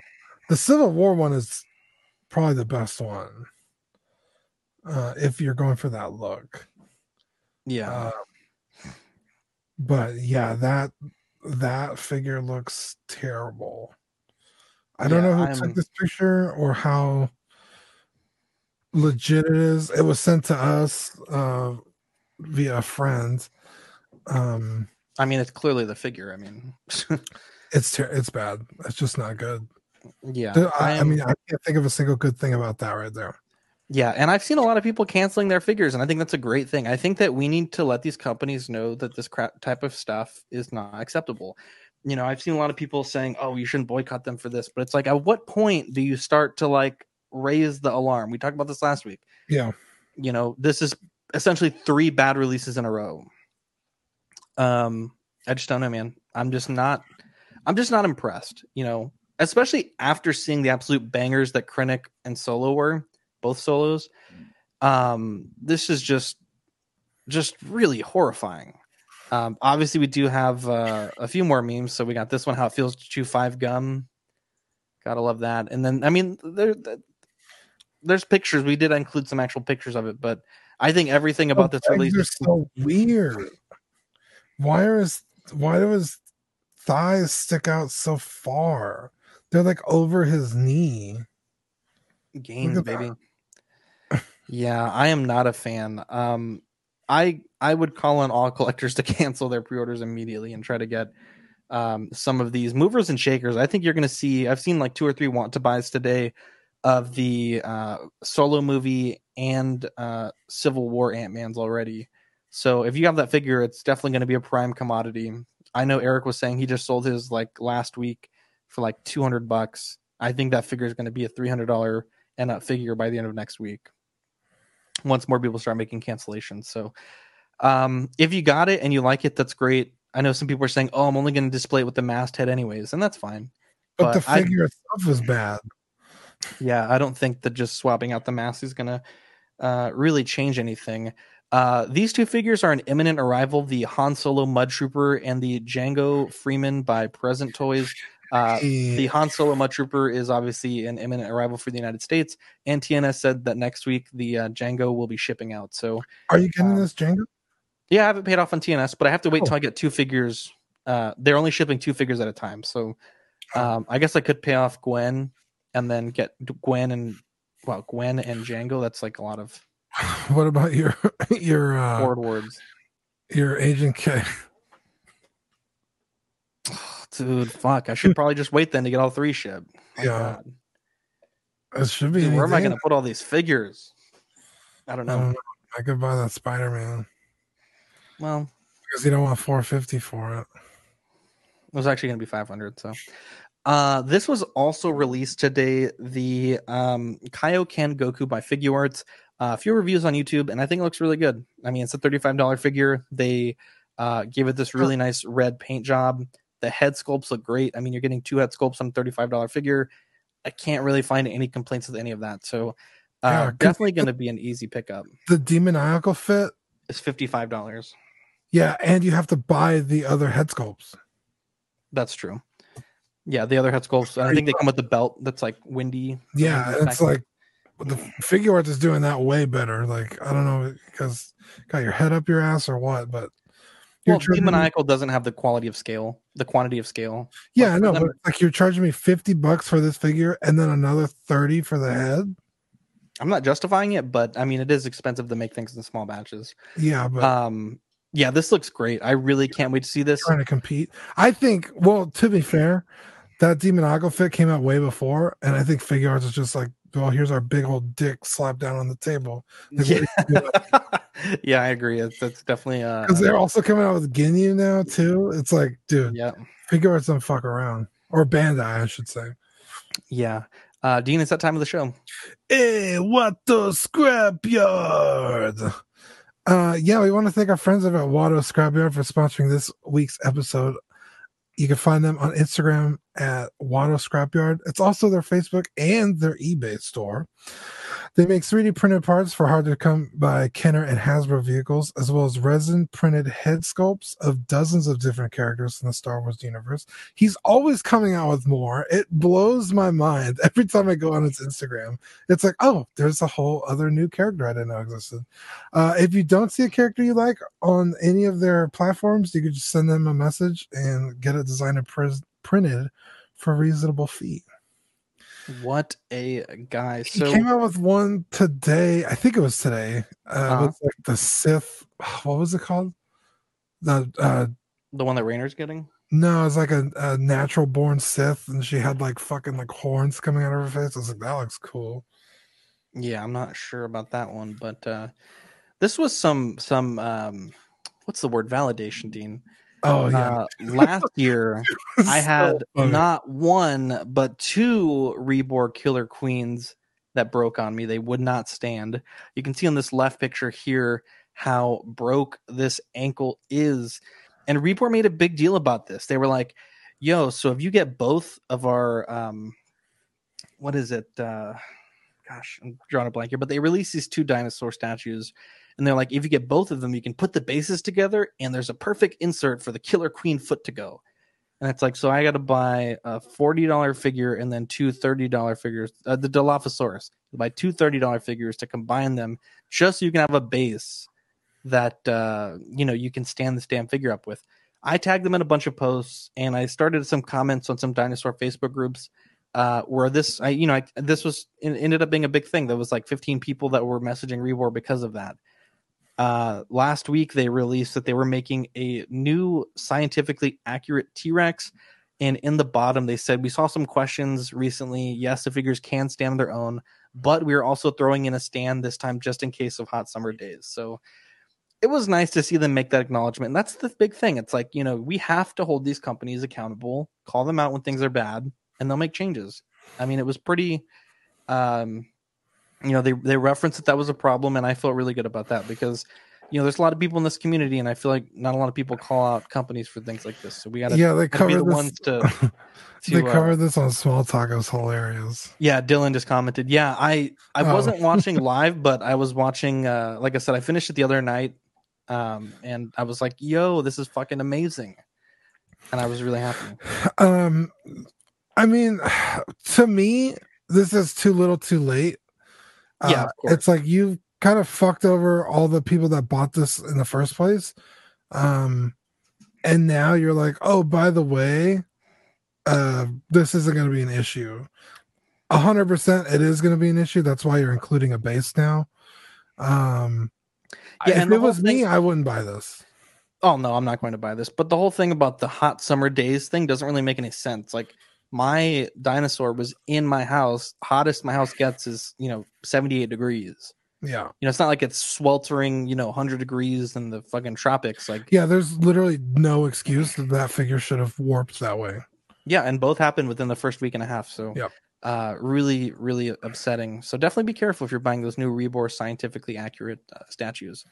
The Civil War one is probably the best one. Uh, if you're going for that look. Yeah. Uh, but yeah, that that figure looks terrible. I don't Yeah, know who I'm- took this picture or how legit it is. It was sent to us uh, via a friend. Um, I mean, it's clearly the figure. I mean, it's ter- it's bad. It's just not good. yeah. I, I mean, I can't think of a single good thing about that right there. Yeah, and I've seen a lot of people canceling their figures, and I think that's a great thing. I think that we need to let these companies know that this crap type of stuff is not acceptable. You know, I've seen a lot of people saying, "Oh, you shouldn't boycott them for this," but it's like, at what point do you start to like raise the alarm? We talked about this last week. Yeah. You know, this is essentially three bad releases in a row. Um, I just don't know, man. I'm just not. I'm just not impressed. You know, especially after seeing the absolute bangers that Krennic and Solo were, both solos. Um, this is just, just really horrifying. Um, obviously, we do have uh, a few more memes. So we got this one, how it feels to chew five gum. Gotta love that. And then, I mean, there, there's pictures. We did include some actual pictures of it, but I think everything about this release is so weird. Why are his why do his thighs stick out so far? They're like over his knee. gains, at that. Yeah, I am not a fan. Um, I I would call on all collectors to cancel their pre-orders immediately and try to get um, some of these movers and shakers. I think you're going to see. I've seen like two or three want to buys today of the uh, solo movie and uh, Civil War Ant Man's already. So if you have that figure, it's definitely going to be a prime commodity. I know Eric was saying he just sold his like last week for like 200 bucks. I think that figure is going to be a $300 and up figure by the end of next week. Once more people start making cancellations. So um, if you got it and you like it, that's great. I know some people are saying, "Oh, I'm only going to display it with the masthead anyways," and that's fine. But, the But I- figure itself is bad. Yeah, I don't think that just swapping out the mask is going to uh, really change anything. Uh, these two figures are an imminent arrival: the Han Solo Mud Trooper and the Django Freeman by Present Toys. Uh, the Han Solo Mud Trooper is obviously an imminent arrival for the United States, and TNS said that next week the uh, Django will be shipping out. So Are you getting Um, this, Django? yeah, I haven't paid off on TNS, but I have to wait Oh. till I get two figures. Uh, they're only shipping two figures at a time, so um, I guess I could pay off Gwen and then get Gwen and well, Gwen and Django. That's like a lot of What about your your uh, forward words. your Agent K? Dude, fuck! I should probably just wait then to get all three shipped. My Yeah. God. It should be. Dude, where am I going to put all these figures? I don't know. don't. I could buy that Spider Man Well, because you don't want 450 for it. It was actually going to be 500. So, uh, this was also released today. The um, Kaioken Goku by Figuarts. Uh, a few reviews on YouTube, and I think it looks really good. I mean, it's a $35 figure. They uh, gave it this really nice red paint job. The head sculpts look great. I mean, you're getting two head sculpts on a $35 figure. I can't really find any complaints with any of that. So, uh, Yeah, definitely going to be an easy pickup. The demoniacal fit, is $55. yeah, and you have to buy the other head sculpts. That's true. Yeah, the other head sculpts. I think they come with the belt that's like windy. Yeah, it's back- like the Figuarts is doing that way better. Like I don't know because got your head up your ass or what, but you're well, charging demoniacal doesn't have the quality of scale, the quantity of scale. yeah, I know, but like you're charging me fifty bucks for this figure and then another thirty for the head. I'm not justifying it, but I mean, it is expensive to make things in small batches. Yeah, but Um, yeah, this looks great. I really can't wait to see this. trying to compete. I think. Well, to be fair, that demoniacal fit came out way before, and I think Figuarts is just like, well, here's our big old dick slapped down on the table. Like, Yeah, yeah I agree. It's, it's definitely uh, Because they're also coming out with Ginyu now too. It's like, dude, yeah, Figuarts don't fuck around, or Bandai, I should say. yeah. Uh, Dean, it's that time of the show. Hey, what the scrapyard? Uh, yeah, we want to thank our friends over at Watto Scrapyard for sponsoring this week's episode. You can find them on Instagram at Watto Scrapyard. It's also their Facebook and their eBay store. They make 3D printed parts for hard to come by Kenner and Hasbro vehicles, as well as resin printed head sculpts of dozens of different characters in the Star Wars universe. He's always coming out with more. It blows my mind every time I go on his Instagram. It's like, oh, there's a whole other new character I didn't know existed. Uh, if you don't see a character you like on any of their platforms, you could just send them a message and get it designed and printed for a reasonable fee. What a guy! He came out with one today. I think it was today. Uh, Uh-huh. with like the Sith. What was it called? The uh, the one that Rainer's getting. no, it's like a, a natural born Sith, and she had like fucking like horns coming out of her face. I was like, that looks cool. Yeah, I'm not sure about that one, but uh, this was some some um, what's the word validation, Dean? Oh yeah, Uh, last year, I had funny. not one but two Rebor Killer Queens that broke on me. They would not stand. You can see on this left picture here how broke this ankle is. And Rebor made a big deal about this. They were like, yo, so if you get both of our um what is it? Uh gosh, I'm drawing a blank here, but they released these two dinosaur statues and they're like, if you get both of them, you can put the bases together, and there's a perfect insert for the Killer Queen foot to go. And it's like, so I got to buy a forty dollar figure and then two thirty dollar figures. Uh, the Dilophosaurus, buy two thirty dollar figures to combine them, just so you can have a base that uh, you know you can stand this damn figure up with. I tagged them in a bunch of posts, and I started some comments on some dinosaur Facebook groups uh, where this, I you know, I, this was ended up being a big thing. There was like fifteen people that were messaging Rebor because of that uh, last week they released that they were making a new scientifically accurate T-Rex and in the bottom they said we saw some questions recently. Yes the figures can stand on their own but we are also throwing in a stand this time just in case of hot summer days. So it was nice to see them make that acknowledgement and that's the big thing. It's like you know we have to hold these companies accountable call them out when things are bad and they'll make changes. I mean it was pretty um you know they they referenced that that was a problem and i felt really good about that because you know there's a lot of people in this community and i feel like not a lot of people call out companies for things like this so we gotta, yeah, they covered the this. ones to, they to uh, covered this on Small Talk. It was hilarious. yeah dylan just commented yeah i i Oh. wasn't watching live but i was watching uh like i said i finished it the other night um and i was like yo this is fucking amazing and i was really happy Um, I mean, to me, this is too little, too late. Yeah, Uh, it's like you've kind of fucked over all the people that bought this in the first place. Um, and now you're like, oh, by the way, uh, this isn't going to be an issue. A hundred percent, it is going to be an issue. That's why you're including a base now. Um, Yeah, if it was me, I wouldn't buy this. oh no, I'm not going to buy this. But the whole thing about the hot summer days thing doesn't really make any sense. Like my dinosaur was in my house. Hottest my house gets is you know 78 degrees. Yeah, You know, it's not like it's sweltering, you know, 100 degrees in the fucking tropics. Like, yeah. There's literally no excuse that that figure should have warped that way. yeah, and both happened within the first week and a half. So, Yep. uh, really, really upsetting. So, definitely be careful if you're buying those new Rebor scientifically accurate uh, statues.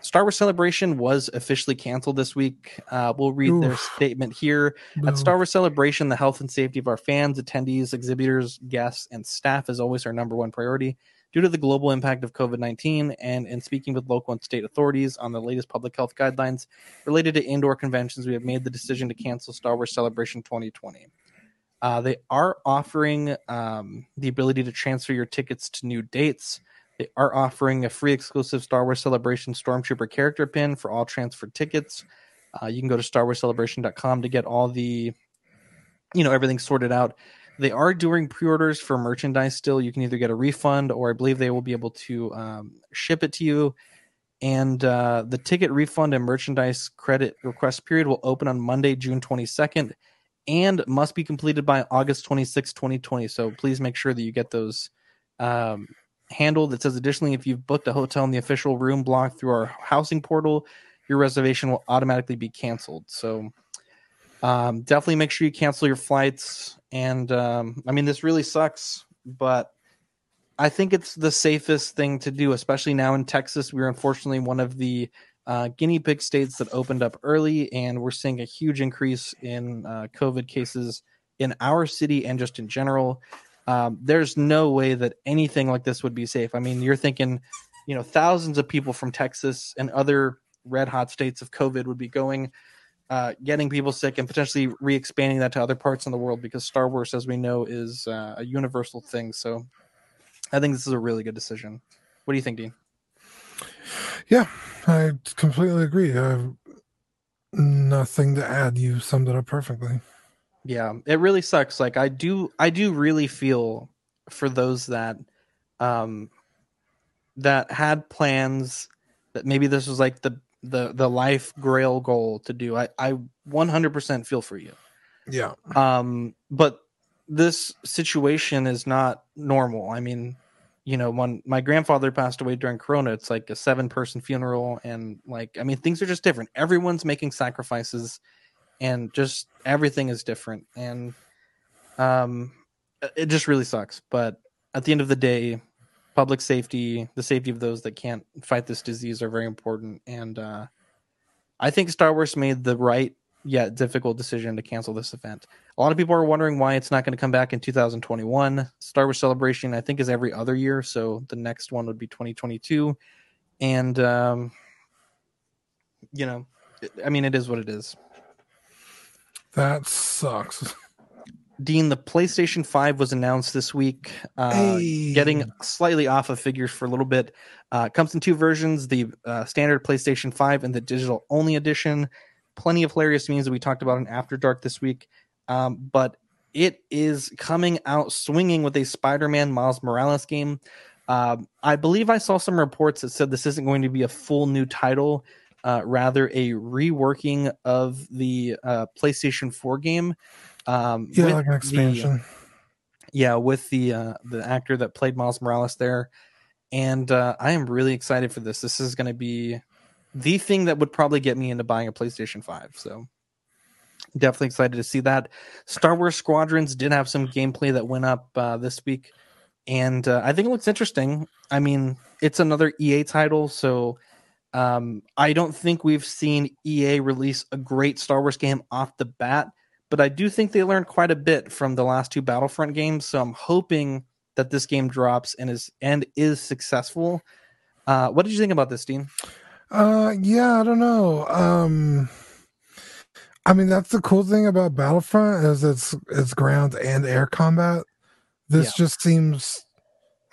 Star Wars Celebration was officially canceled this week. Uh, we'll read their statement here. Boo. At Star Wars Celebration, the health and safety of our fans, attendees, exhibitors, guests, and staff is always our number one priority. Due to the global impact of COVID 19 and in speaking with local and state authorities on the latest public health guidelines related to indoor conventions, we have made the decision to cancel Star Wars Celebration 2020. Uh, they are offering um, the ability to transfer your tickets to new dates. They are offering a free exclusive Star Wars Celebration Stormtrooper character pin for all transfer tickets. Uh, you can go to StarWarsCelebration.com to get all the, you know, everything sorted out. They are doing pre-orders for merchandise still. You can either get a refund, or I believe they will be able to um, ship it to you. And uh, the ticket refund and merchandise credit request period will open on Monday, June 22nd, and must be completed by August 26, 2020. So please make sure that you get those um, handled. that says additionally, if you've booked a hotel in the official room block through our housing portal, your reservation will automatically be canceled. So um, definitely make sure you cancel your flights. And um, I mean, this really sucks, but I think it's the safest thing to do, especially now in Texas. We're unfortunately one of the uh, guinea pig states that opened up early, and we're seeing a huge increase in uh, COVID cases in our city and just in general. Um, there's no way that anything like this would be safe. I mean, you're thinking, you know, thousands of people from Texas and other red hot states of COVID would be going, uh, getting people sick, and potentially re expanding that to other parts in the world because Star Wars, as we know, is uh, a universal thing. So I think this is a really good decision. What do you think, Dean? Yeah, I completely agree. I have nothing to add. You summed it up perfectly. Yeah, it really sucks. Like I do I do really feel for those that um that had plans that maybe this was like the the the life grail goal to do. I I 100% feel for you. Yeah. Um but this situation is not normal. I mean, you know, when my grandfather passed away during corona, it's like a seven person funeral and like I mean things are just different. Everyone's making sacrifices and just everything is different. And um it just really sucks. But at the end of the day public safety the safety of those that can't fight this disease are very important. And uh i think star wars made the right yet difficult decision to cancel this event. A lot of people are wondering why it's not going to come back in 2021 star wars celebration i think is every other year so the next one would be 2022 and um you know i mean it is what it is That sucks. Dean, the PlayStation 5 was announced this week, uh, Hey. getting slightly off of figures for a little bit. Uh, comes in two versions the uh, standard PlayStation 5 and the digital only edition. Plenty of hilarious memes that we talked about in After Dark this week. Um, but it is coming out swinging with a Spider Man Miles Morales game. Um, I believe I saw some reports that said this isn't going to be a full new title, uh, rather, a reworking of the uh, PlayStation 4 game. Um, Yeah, with like an the- expansion. yeah, with the uh, the actor that played Miles Morales there, and uh, I am really excited for this. This is going to be the thing that would probably get me into buying a PlayStation Five. So definitely excited to see that. Star Wars Squadrons did have some gameplay that went up uh, this week, and uh, I think it looks interesting. I mean, it's another EA title, so um, I don't think we've seen EA release a great Star Wars game off the bat, but I do think they learned quite a bit from the last two Battlefront games. So I'm hoping that this game drops and is and is successful. Uh, what did you think about this, Dean? Uh, yeah, I don't know. Um, I mean, that's the cool thing about Battlefront is it's it's ground and air combat. This Yeah. just seems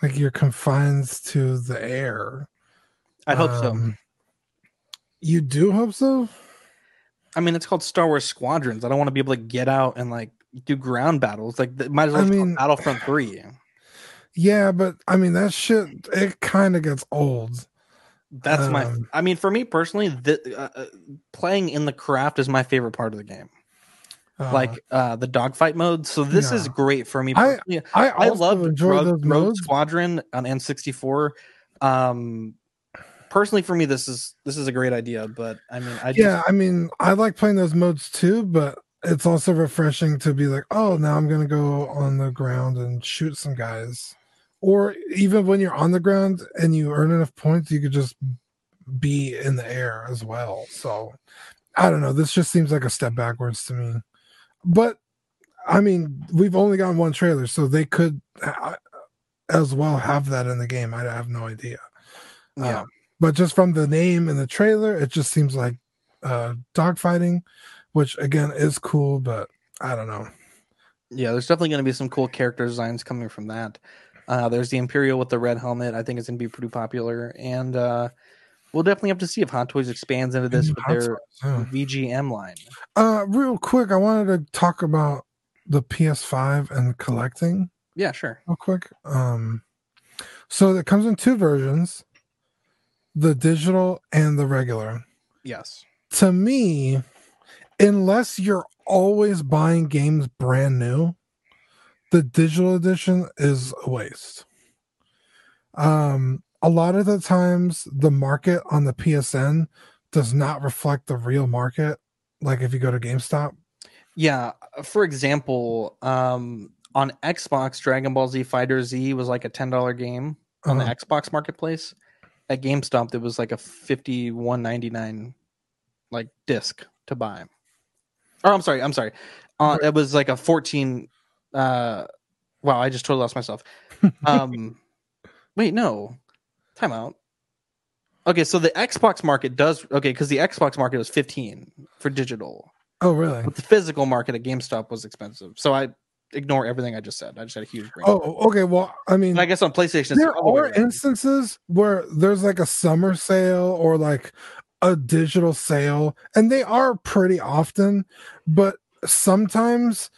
like you're confined to the air. I hope so. You do hope so? I mean, it's called Star Wars Squadrons. I don't want to be able to get out and like do ground battles. Like, th- might as well I it mean- Battlefront Three. Yeah, but I mean that shit it kind of gets old. That's my. Um, I mean, for me personally, the, uh, uh, playing in the craft is my favorite part of the game. Uh, like uh, the dogfight mode. So this is great for me. I- personally. I I love Rogue, those Rogue modes. Squadron on N64. Um, personally, for me, this is this is a great idea. But I mean, I just, yeah, I mean, I like playing those modes too, but it's also refreshing to be like, oh, now I'm gonna go on the ground and shoot some guys. Or even when you're on the ground and you earn enough points, you could just be in the air as well. So I don't know. This just seems like a step backwards to me. But I mean, we've only gotten one trailer, so they could uh, as well have that in the game. I have no idea. yeah. Um, but just from the name and the trailer, it just seems like uh dogfighting, which again is cool, but I don't know. Yeah, there's definitely going to be some cool character designs coming from that. Uh, there's the Imperial with the red helmet. I think it's going to be pretty popular, and uh, we'll definitely have to see if Hot Toys expands into this New with their consoles, yeah. VGM line. Uh, real quick, I wanted to talk about the PS5 and collecting Yeah, sure. real quick. Um, so it comes in two versions: the digital and the regular. Yes. To me, unless you're always buying games brand new, the digital edition is a waste. Um, a lot of the times, the market on the PSN does not reflect the real market. Like if you go to GameStop, Yeah. For example, um, on Xbox, Dragon Ball Z Fighter Z was like a ten dollar game on Uh-huh. the Xbox Marketplace. At GameStop, it was like a fifty one ninety nine like disc to buy. Or I'm sorry, I'm sorry. Uh, it was like a fourteen. Uh, wow, I just totally lost myself. Um, wait, no, time out. Okay, so the Xbox market does okay because the Xbox market was fifteen for digital. oh really? But the physical market at GameStop was expensive. So I ignore everything I just said. I just had a huge brain. Oh, okay. Well, I mean, And I guess on PlayStation, there the are around. instances where there's like a summer sale or like a digital sale, and they are pretty often, but sometimes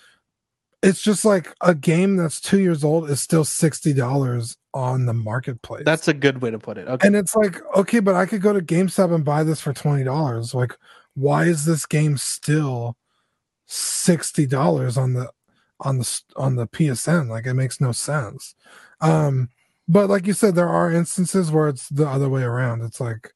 it's just like a game that's two years old is still sixty dollars on the marketplace. That's a good way to put it. Okay. and it's like okay, but I could go to GameStop and buy this for twenty dollars. Like, why is this game still sixty dollars on the on the on the PSN? Like, it makes no sense. Um, but like you said, there are instances where it's the other way around. It's like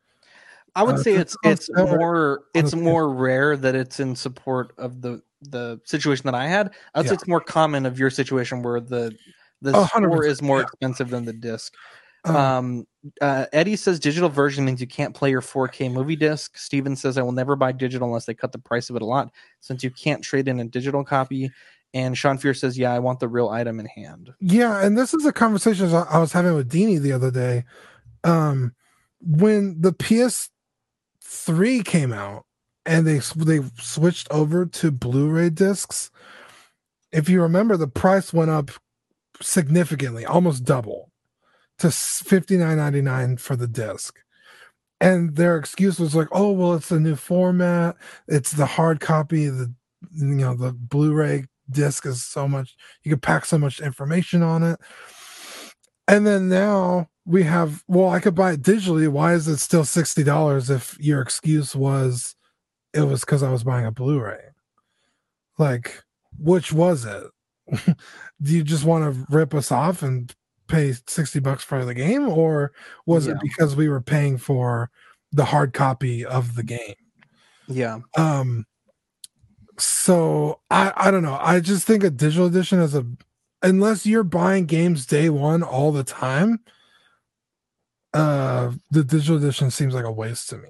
I would uh, say it's it's more it's more rare that it's in support of the the situation that I had. I'd say it's more common of your situation where the the Oh, store is more yeah. expensive than the disc. um, Um, uh, Eddie says digital version means you can't play your 4K movie disc. Steven says I will never buy digital unless they cut the price of it a lot, since you can't trade in a digital copy. And Sean Fear says, "Yeah, I want the real item in hand." Yeah, and this is a conversation I was having with Deanie the other day. Um, when the PS3 came out and they they switched over to Blu-ray discs, if you remember, the price went up significantly, almost double, to fifty nine ninety nine for the disc. And their excuse was like, "Oh, well, it's a new format. It's the hard copy. The you know the Blu-ray disc is so much. You can pack so much information on it." And then now we have. Well, I could buy it digitally. Why is it still sixty dollars if your excuse was it was because I was buying a Blu-ray? Like, which was it? Do you just want to rip us off and pay 60 bucks for the game or was Yeah. it because we were paying for the hard copy of the game Yeah, um so i i don't know. I just think a digital edition is a unless you're buying games day one all the time uh the digital edition seems like a waste to me.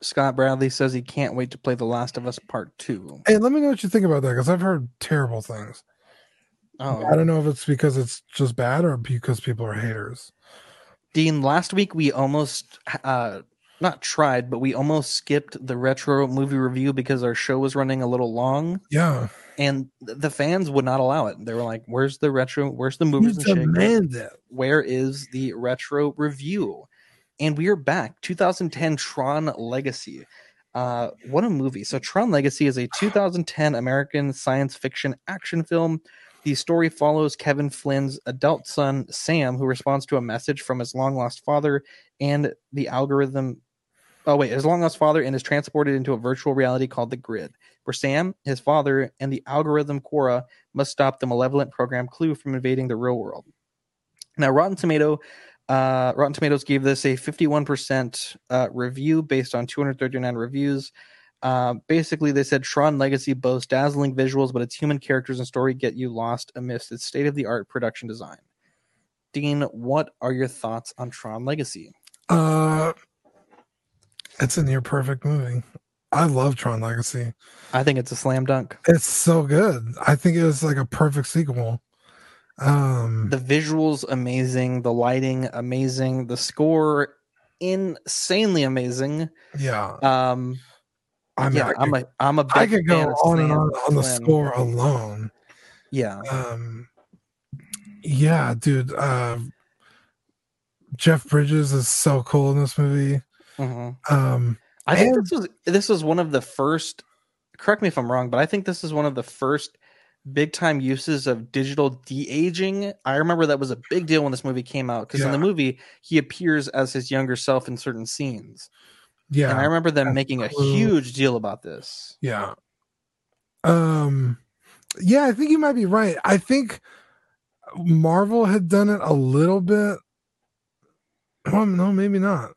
Scott Bradley says he can't wait to play The Last of Us Part Two. hey let me know what you think about that because i've heard terrible things. Oh, i don't know if it's because it's just bad or because people are haters. Dean, last week we almost uh not tried, but we almost skipped the retro movie review because our show was running a little long, Yeah. and the fans would not allow it. They were like, "Where's the retro? Where's the You movies and shakers? demand it. Where is the retro review?" And we are back. 2010 Tron Legacy. Uh, what a movie! So Tron Legacy is a 2010 American science fiction action film. The story follows Kevin Flynn's adult son Sam, who responds to a message from his long lost father and the algorithm. Oh wait, his long lost father and is transported into a virtual reality called the Grid, where Sam, his father, and the algorithm Quorra must stop the malevolent program Clu from invading the real world. Now, Rotten Tomato, uh, Rotten Tomatoes gave this a 51% uh, review based on 239 reviews. Uh, basically, they said Tron Legacy boasts dazzling visuals, but its human characters and story get you lost amidst its state of the art production design. Dean, what are your thoughts on Tron Legacy? Uh, it's a near perfect movie. I love Tron Legacy. I think it's a slam dunk. It's so good. I think it was like a perfect sequel. Um, The visuals amazing, the lighting amazing, the score insanely amazing. yeah. Um, I mean, yeah, I I'm could, a I'm a big I could go on and on on the Flynn. score alone. Yeah, Um, yeah, dude. Uh, Jeff Bridges is so cool in this movie. Mhm. Um, I think And- this was this was one of the first. Correct me if I'm wrong, but I think this is one of the first big time uses of digital de aging. I remember that was a big deal when this movie came out because in the movie he appears as his younger self in certain scenes, yeah, and I remember them that's making a cool. huge deal about this. Yeah. Um yeah, I think you might be right. I think Marvel had done it a little bit. Well, no, maybe not.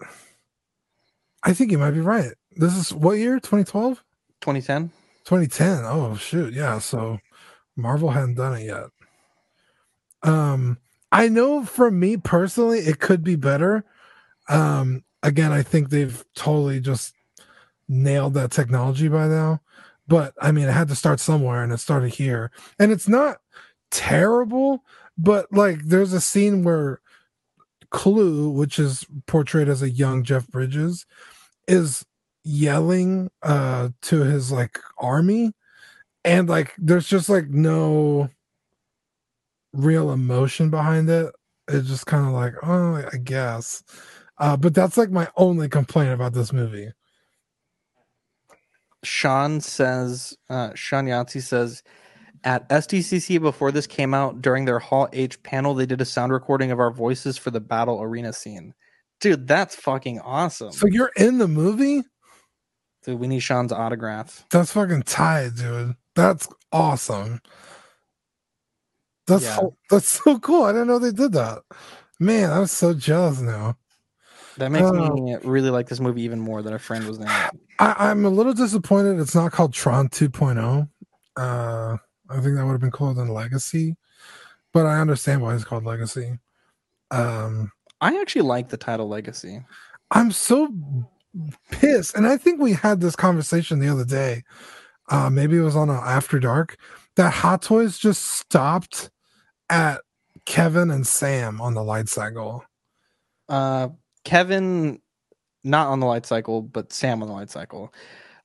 I think you might be right. This is what year? 2012? 2010. 2010. Oh shoot, yeah. So Marvel hadn't done it yet. Um I know for me personally it could be better. Um again, I think they've totally just nailed that technology by now. But I mean, it had to start somewhere and it started here. And it's not terrible, but like there's a scene where Clu, which is portrayed as a young Jeff Bridges, is yelling uh to his like army and like there's just like no real emotion behind it. It's just kind of like oh i guess. Uh but that's like my only complaint about this movie. Sean says, uh, Sean Yancey says, at SDCC before this came out during their Hall H panel, they did a sound recording of our voices for the battle arena scene. Dude, that's fucking awesome. so you're in the movie Dude, we need Sean's autograph. that's fucking tight dude that's awesome that's Yeah. so, that's so cool i didn't know they did that man i'm so jealous now That makes Oh. me really like this movie even more that a friend was in it. I, I'm a little disappointed it's not called Tron 2.0. Uh, I think that would have been called in Legacy, but I understand why it's called Legacy. Um, I actually like the title Legacy. I'm so pissed, and I think we had this conversation the other day. Uh, maybe it was on a After Dark that Hot Toys just stopped at Kevin and Sam on the light cycle. Uh, Kevin, not on the light cycle, but Sam on the light cycle.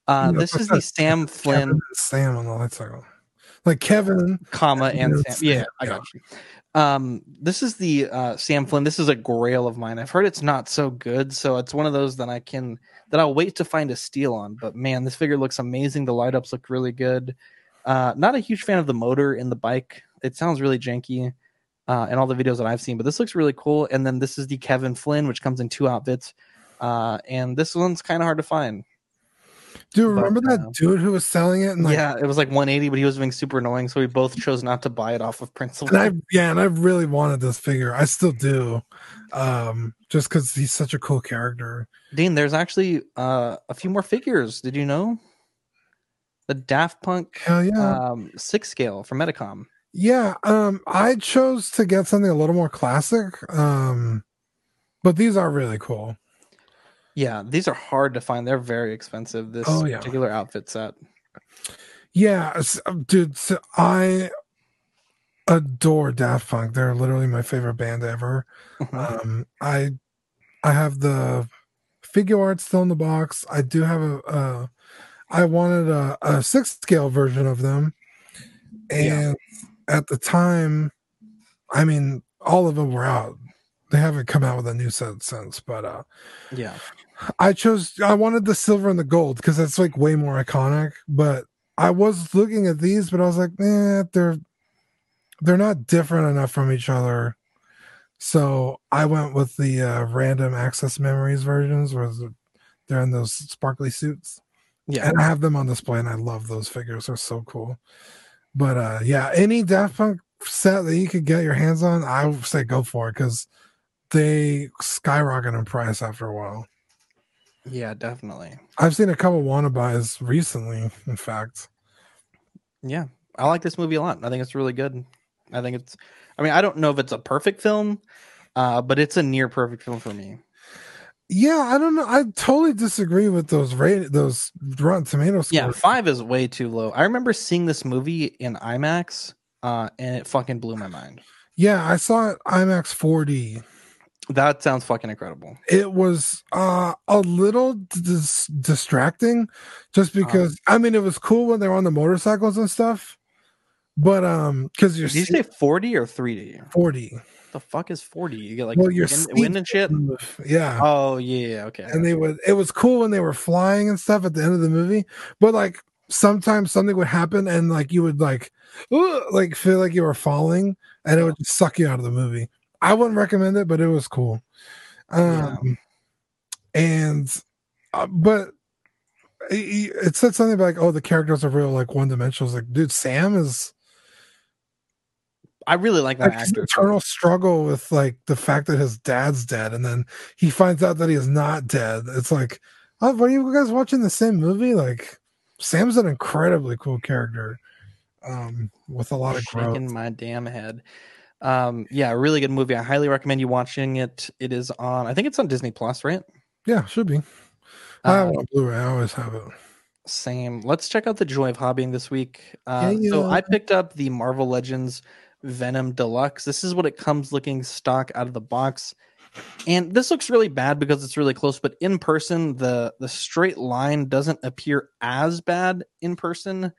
Uh, Yeah, this is the Sam Flynn, Sam on the light cycle. Like Kevin, comma and Yeah, Sam. Yeah, I got you. Um, this is the uh, Sam Flynn. This is a grail of mine. I've heard it's not so good, so it's one of those that I can that I'll wait to find a steal on. But man, this figure looks amazing. The light ups look really good. Uh, not a huge fan of the motor in the bike. It sounds really janky. Uh, in all the videos that I've seen, but this looks really cool. And then this is the Kevin Flynn, which comes in two outfits. Uh, and this one's kind of hard to find. Do you But, remember that uh, dude who was selling it? And like, yeah, it was like 180, but he was being super annoying, so we both chose not to buy it off of principle. and I yeah, and I really wanted this figure. I still do, um, just because he's such a cool character. Dean, there's actually uh, a few more figures. Did you know? The Daft Punk Hell yeah, um, six scale from Medicom. yeah. Um, I chose to get something a little more classic. Um, but these are really cool. Yeah, these are hard to find. They're very expensive. This Oh, yeah. particular outfit set. Yeah, s- um, dude. So I adore Daft Punk. They're literally my favorite band ever. Uh-huh. Um, I I have the figure art still in the box. I do have a. Uh, wanted a, a six scale version of them, and at the time, I mean, all of them were out. They haven't come out with a new set since, but uh, Yeah. I chose. I wanted the silver and the gold because that's like way more iconic. But I was looking at these, but I was like, eh, they're they're not different enough from each other. So I went with the uh, random access memories versions, where they're in those sparkly suits. Yeah. and I have them on display, and I love those figures. They're so cool. But uh, yeah, any Daft Punk set that you could get your hands on, I would say go for it because they skyrocket in price after a while. Yeah, definitely. I've seen a couple wanna buys recently, in fact. Yeah. I like this movie a lot. I think it's really good. I think it's I mean, I don't know if it's a perfect film, uh, but it's a near perfect film for me. Yeah, I don't know. I totally disagree with those rate those Rotten Tomatoes. Yeah, five is way too low. I remember seeing this movie in IMAX, uh, and it fucking blew my mind. yeah, I saw it IMAX 4D. That sounds fucking incredible. It was uh, a little dis- distracting, just Uh-huh. because. I mean, it was cool when they were on the motorcycles and stuff, but um, because you're Did you say 40 or 3D? 40. The fuck is 40? You get like Well, your wind, wind and shit? Yeah. Oh, yeah, okay. and they would it was cool when they were flying and stuff at the end of the movie but like sometimes something would happen and like you would like like feel like you were falling and it would just suck you out of the movie i wouldn't recommend it but it was cool. Um and uh, but it, it said something like oh the characters are real like one dimensional like dude sam is I really like that like actor. eternal struggle with like the fact that his dad's dead and then he finds out that he is not dead. It's like oh were you guys watching the same movie? Like sam's an incredibly cool character um with a lot of growth. shaking my damn head. Um, yeah, a really good movie. I highly recommend you watching it. It is on. I think it's on Disney Plus, right? yeah should be i have on blu-ray i always have it Same. Let's check out the joy of hobbying this week. Uh, Yeah, So. I picked up the Marvel Legends Venom Deluxe. This is what it comes looking stock out of the box. And this looks really bad because it's really close, but in person, the the straight line doesn't appear as bad in person.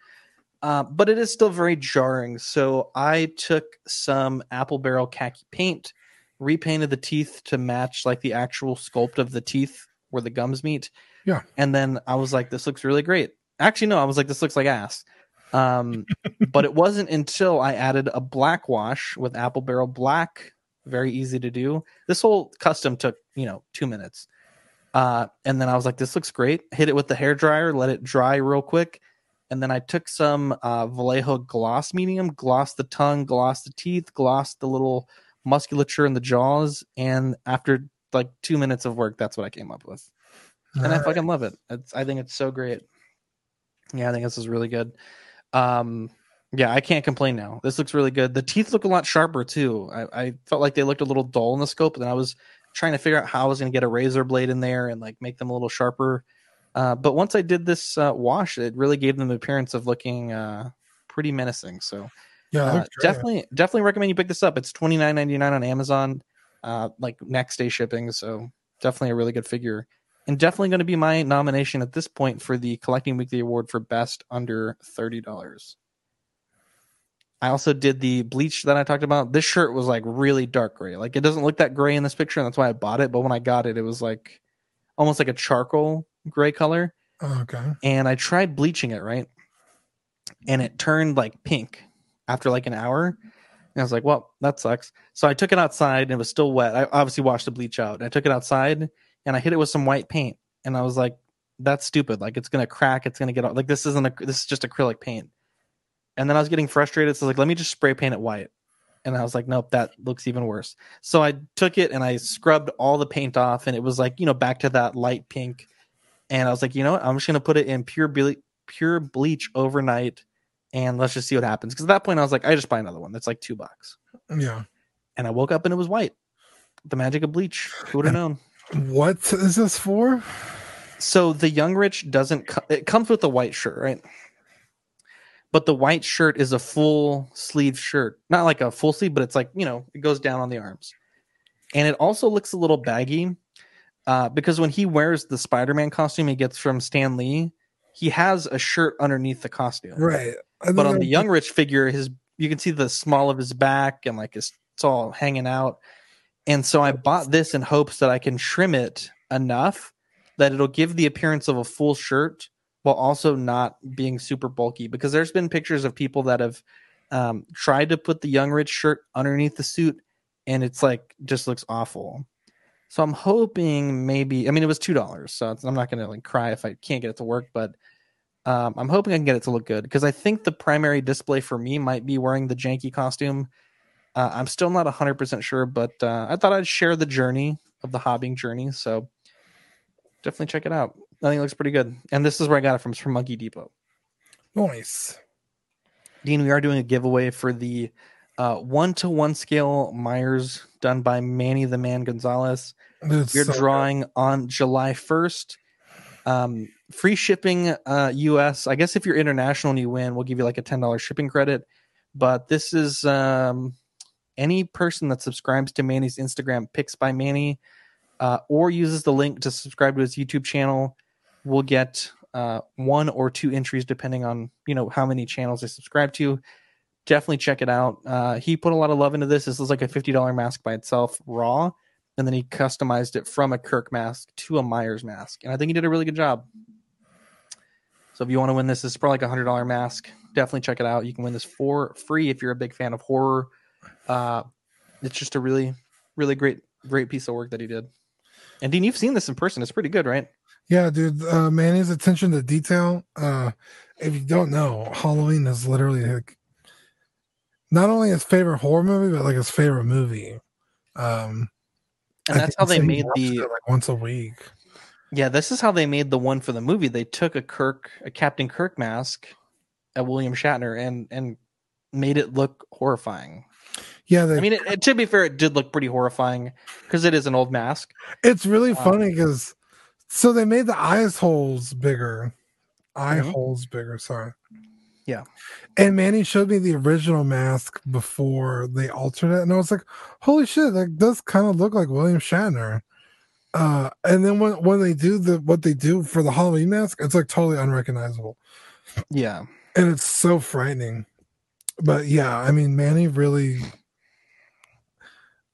Uh, but it is still very jarring. So I took some apple barrel khaki paint, repainted the teeth to match like the actual sculpt of the teeth where the gums meet. Yeah. And then I was like, this looks really great. Actually, no, I was like, this looks like ass. Um, but it wasn't until I added a black wash with apple barrel black, very easy to do. This whole custom took, you know, two minutes. Uh, and then I was like, this looks great. Hit it with the hair dryer, let it dry real quick. And then I took some uh, Vallejo gloss medium, glossed the tongue, glossed the teeth, glossed the little musculature in the jaws. And after like two minutes of work, that's what I came up with. And I fucking love it. It's, I think it's so great. Yeah, I think this is really good. Um, yeah, I can't complain now. This looks really good. The teeth look a lot sharper too. I, I felt like they looked a little dull in the scope, and I was trying to figure out how I was going to get a razor blade in there and like make them a little sharper. Uh, but once I did this uh, wash, it really gave them the appearance of looking uh, pretty menacing. So yeah uh, definitely, definitely recommend you pick this up. It's twenty nine ninety nine on Amazon, uh, like next day shipping. So definitely a really good figure, and definitely going to be my nomination at this point for the Collecting Weekly Award for best under thirty dollars. I also did the bleach that I talked about. This shirt was like really dark gray. Like it doesn't look that gray in this picture, and that's why I bought it. But when I got it, it was like almost like a charcoal gray color Oh, okay and I tried bleaching it, right? And it turned like pink after like an hour. And I was like, well, that sucks. So I took it outside and it was still wet. I obviously washed the bleach out. And I took it outside and I hit it with some white paint. And I was like, that's stupid. Like it's gonna crack, it's gonna get out. Like this isn't a this is just acrylic paint. And then I was getting frustrated. So I was like, let me just spray paint it white. And I was like, nope, that looks even worse. So I took it and I scrubbed all the paint off, and it was like, you know, back to that light pink. And I was like, you know what? I'm just gonna put it in pure ble- pure bleach overnight, and let's just see what happens. Because at that point, I was like, I just buy another one. That's like two bucks. yeah And I woke up and it was white. The magic of bleach. Who would have known? what is this for So the young rich doesn't. Co- it comes with a white shirt, right? But the white shirt is a full sleeve shirt, not like a full sleeve, but it's like you know it goes down on the arms, and it also looks a little baggy. Uh, because when he wears the Spider-Man costume he gets from Stan Lee, he has a shirt underneath the costume. Right. But on the young rich figure, his you can see the small of his back and like his, it's all hanging out. And so I bought this in hopes that I can trim it enough that it'll give the appearance of a full shirt while also not being super bulky. Because there's been pictures of people that have um, tried to put the young rich shirt underneath the suit, and it's like just looks awful. So I'm hoping maybe. I mean, it was two dollars, so I'm not gonna like cry if I can't get it to work, but um, I'm hoping I can get it to look good because I think the primary display for me might be wearing the janky costume. Uh, I'm still not 100% sure, but uh, I thought I'd share the journey of the hobbing journey. So definitely check it out. I think it looks pretty good. And this is where I got it from. It's from Monkey Depot. Nice. Dean, we are doing a giveaway for the one to one scale Myers done by Manny the Man Gonzalez. It's We're so good. drawing on July 1st. Um, free shipping uh, US. I guess if you're international and you win, we'll give you like a $10 shipping credit. But this is um, any person that subscribes to Manny's Instagram, Picks by Manny, uh, or uses the link to subscribe to his YouTube channel, will get uh, one or two entries depending on you know how many channels they subscribe to. Definitely check it out. Uh, he put a lot of love into this. This is like a fifty dollar mask by itself, raw, and then he customized it from a Kirk mask to a Myers mask, and I think he did a really good job. So if you want to win this, is probably like a hundred dollar mask. Definitely check it out. You can win this for free if you're a big fan of horror. Uh, it's just a really, really great, great piece of work that he did. And Dean, you've seen this in person. It's pretty good, right? Yeah, dude. Uh, Manny's attention to detail. Uh, if you don't know, Halloween is literally like not only his favorite horror movie, but like his favorite movie. Um, And I that's how they made the like once a week. Yeah, this is how they made the one for the movie. They took a Kirk, a Captain Kirk mask, at William Shatner, and and made it look horrifying. Yeah, they, I mean, it, it- to be fair, it did look pretty horrifying because it is an old mask. it's really um, funny because so they made the eyes holes bigger, eye Mhm. holes bigger. Sorry. Yeah. And Manny showed me the original mask before they altered it, and I was like, "Holy shit, that does kind of look like William Shatner." Uh, and then when when they do the what they do for the Halloween mask, it's like totally unrecognizable, Yeah, and it's so frightening. But yeah, I mean, Manny really.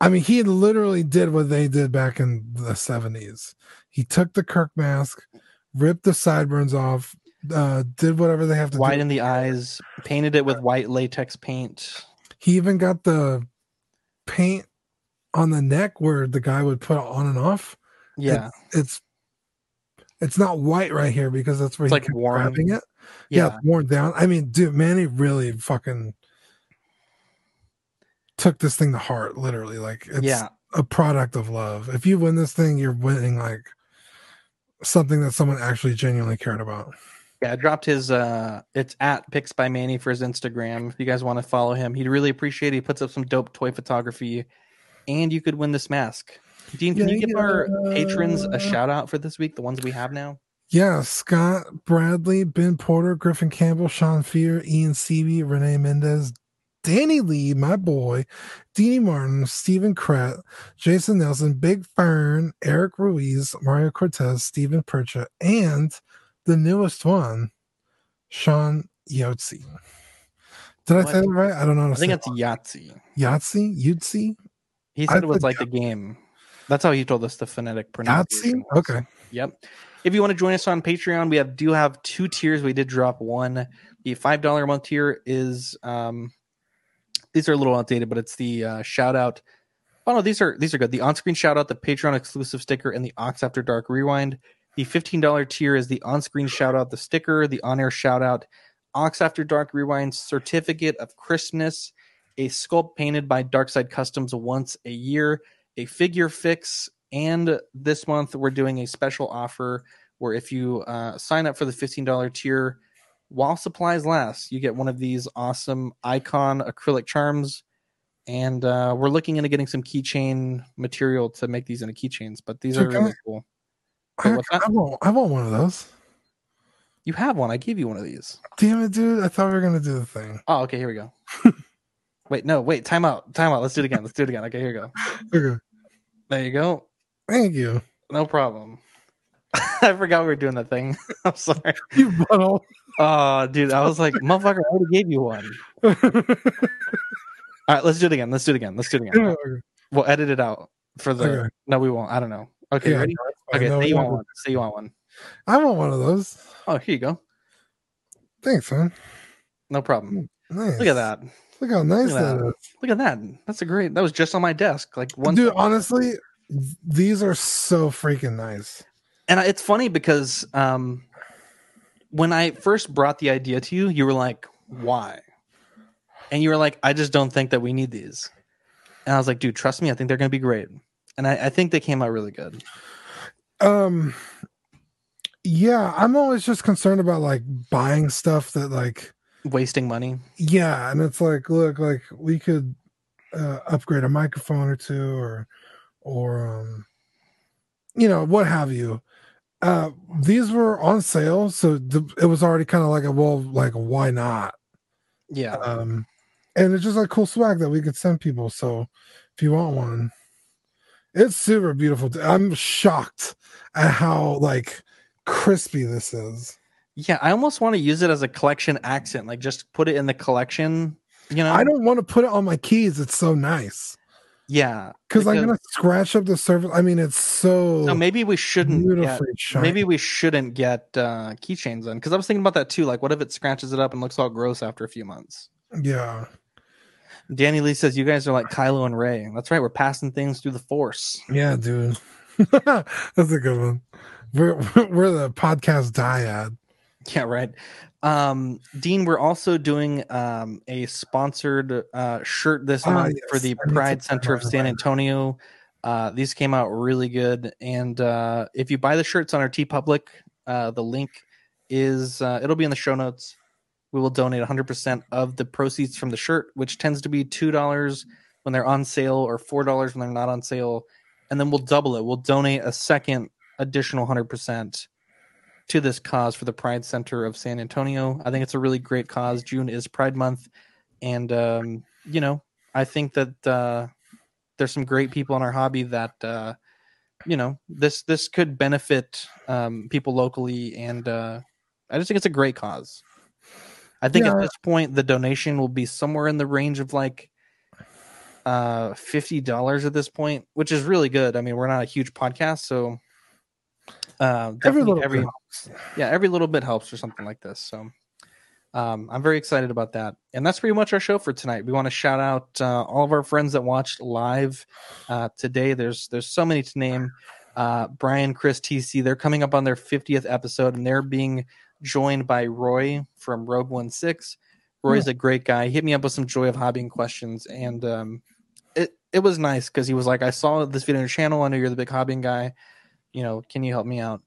I mean, he literally did what they did back in the seventies. He took the Kirk mask, ripped the sideburns off, uh, did whatever they have to do. white in the eyes, painted it with white latex paint. He even got the paint on the neck where the guy would put on and off. Yeah, It's it's not white right here because that's where It's he like kept worn. grabbing it. Yeah. yeah, worn down. I mean, dude, Manny really fucking took this thing to heart, literally. Like it's yeah. a product of love. If you win this thing, you're winning like something that someone actually genuinely cared about. Yeah, I dropped his uh it's at Picks by Manny for his Instagram. If you guys want to follow him, he'd really appreciate it. He puts up some dope toy photography and you could win this mask. Dean, can Yeah, you give our patrons a shout out for this week, the ones we have now? Yeah, Scott Bradley, Ben Porter, Griffin Campbell, Sean Fear, Ian Seavey, Renee Mendez, Danny Lee, my boy, Deanie Martin, Stephen Krett, Jason Nelson, Big Fern, Eric Ruiz, Mario Cortez, Stephen Percha, and the newest one, Sean Yotzi. Did I What? say that right? I don't know. How I think say it's Yahtzee. Yahtzee. Yahtzee. He I said it was like the game. That's how he told us the phonetic pronunciation. Yahtzee. Okay. Yep. If you want to join us on Patreon, we have do have two tiers. We did drop one. The five dollar a month tier is um these are a little outdated, but it's the uh, shout out. Oh no, these are these are good. The on screen shout out, the Patreon exclusive sticker, and the Ox After Dark rewind. The fifteen dollar tier is the on screen shout out, the sticker, the on air shout out, Ox After Dark rewind certificate of Christmas, a sculpt painted by Darkside Customs once a year, a figure fix, and this month we're doing a special offer where if you uh, sign up for the $15 tier while supplies last, you get one of these awesome icon acrylic charms. And uh, we're looking into getting some keychain material to make these into keychains, but these So are really cool. I? I want. I want one of those. You have one. I gave you one of these. Damn it, dude! I thought we were gonna do the thing. Oh, okay. Here we go. wait, no, wait. Time out. Time out. Let's do it again. Let's do it again. Okay, here we go. Okay. There you go. Thank you. No problem. I forgot we were doing that thing. I'm sorry. You butthole. Oh, dude, I was like, motherfucker, I already gave you one. All right, let's do it again. Let's do it again. Let's do it again. We'll edit it out for the. Okay. No, we won't. I don't know. Okay, Yeah, ready? no, that's fine. Okay, say you want one. Say you want one. I want one of those. Oh, here you go. Thanks, man. No problem. Nice. Look at that. Look how nice Look at that that. is. Look at that. That's a great. That was just on my desk. Like one. Dude, honestly, these are so freaking nice. and it's funny because um, when I first brought the idea to you, you were like, "Why?" And you were like, "I just don't think that we need these." And I was like, "Dude, trust me. I think they're going to be great." And I, I think they came out really good. Um yeah, I'm always just concerned about like buying stuff that like Wasting money. yeah, and it's like look, like we could uh, upgrade a microphone or two or or um you know, what have you. Uh these were on sale, so the, it was already kind of like a well, like why not? Yeah. Um and it's just like cool swag that we could send people. So if you want one, it's super beautiful. I'm shocked at how like crispy this is. Yeah, I almost want to use it as a collection accent, like just put it in the collection. You know, I don't want to put it on my keys. It's so nice Yeah, because I'm gonna scratch up the surface. I mean, it's so. So maybe we shouldn't. Get, maybe we shouldn't get uh, keychains then, because I was thinking about that too. Like, what if it scratches it up and looks all gross after a few months? yeah, Danny Lee says you guys are like Kylo and Rey. That's right. We're passing things through the Force. yeah, dude. That's a good one. We're we're the podcast dyad. Yeah, right. Um, Dean, we're also doing um, a sponsored uh, shirt this Ah, month for yes. the I Pride Center of San. Antonio. Uh, these came out really good, and uh, if you buy the shirts on our TeePublic, uh, the link is uh, it'll be in the show notes. We will donate 100% of the proceeds from the shirt, which tends to be two dollars when they're on sale or four dollars when they're not on sale, and then we'll double it. We'll donate a second additional 100% to this cause for the Pride Center of San Antonio. I think it's a really great cause. June is Pride Month, and um, you know, I think that uh, there's some great people in our hobby that uh, you know this this could benefit um, people locally, and uh, I just think it's a great cause. I think Yeah. at this point the donation will be somewhere in the range of like uh fifty dollars at this point, which is really good. I mean, we're not a huge podcast, so uh, Every little every yeah, every little bit helps or something like this. So um, I'm very excited about that. And that's pretty much our show for tonight. We want to shout out uh, all of our friends that watched live uh, today. There's there's so many to name. Uh, Brian, Chris, TC, they're coming up on their 50th episode, and they're being joined by Roy from Rogue One Six. Roy's a great guy. He hit me up with some joy of hobbying questions, and um, it it was nice because he was like, "I saw this video on your channel. I know you're the big hobbying guy. You know, can you help me out?"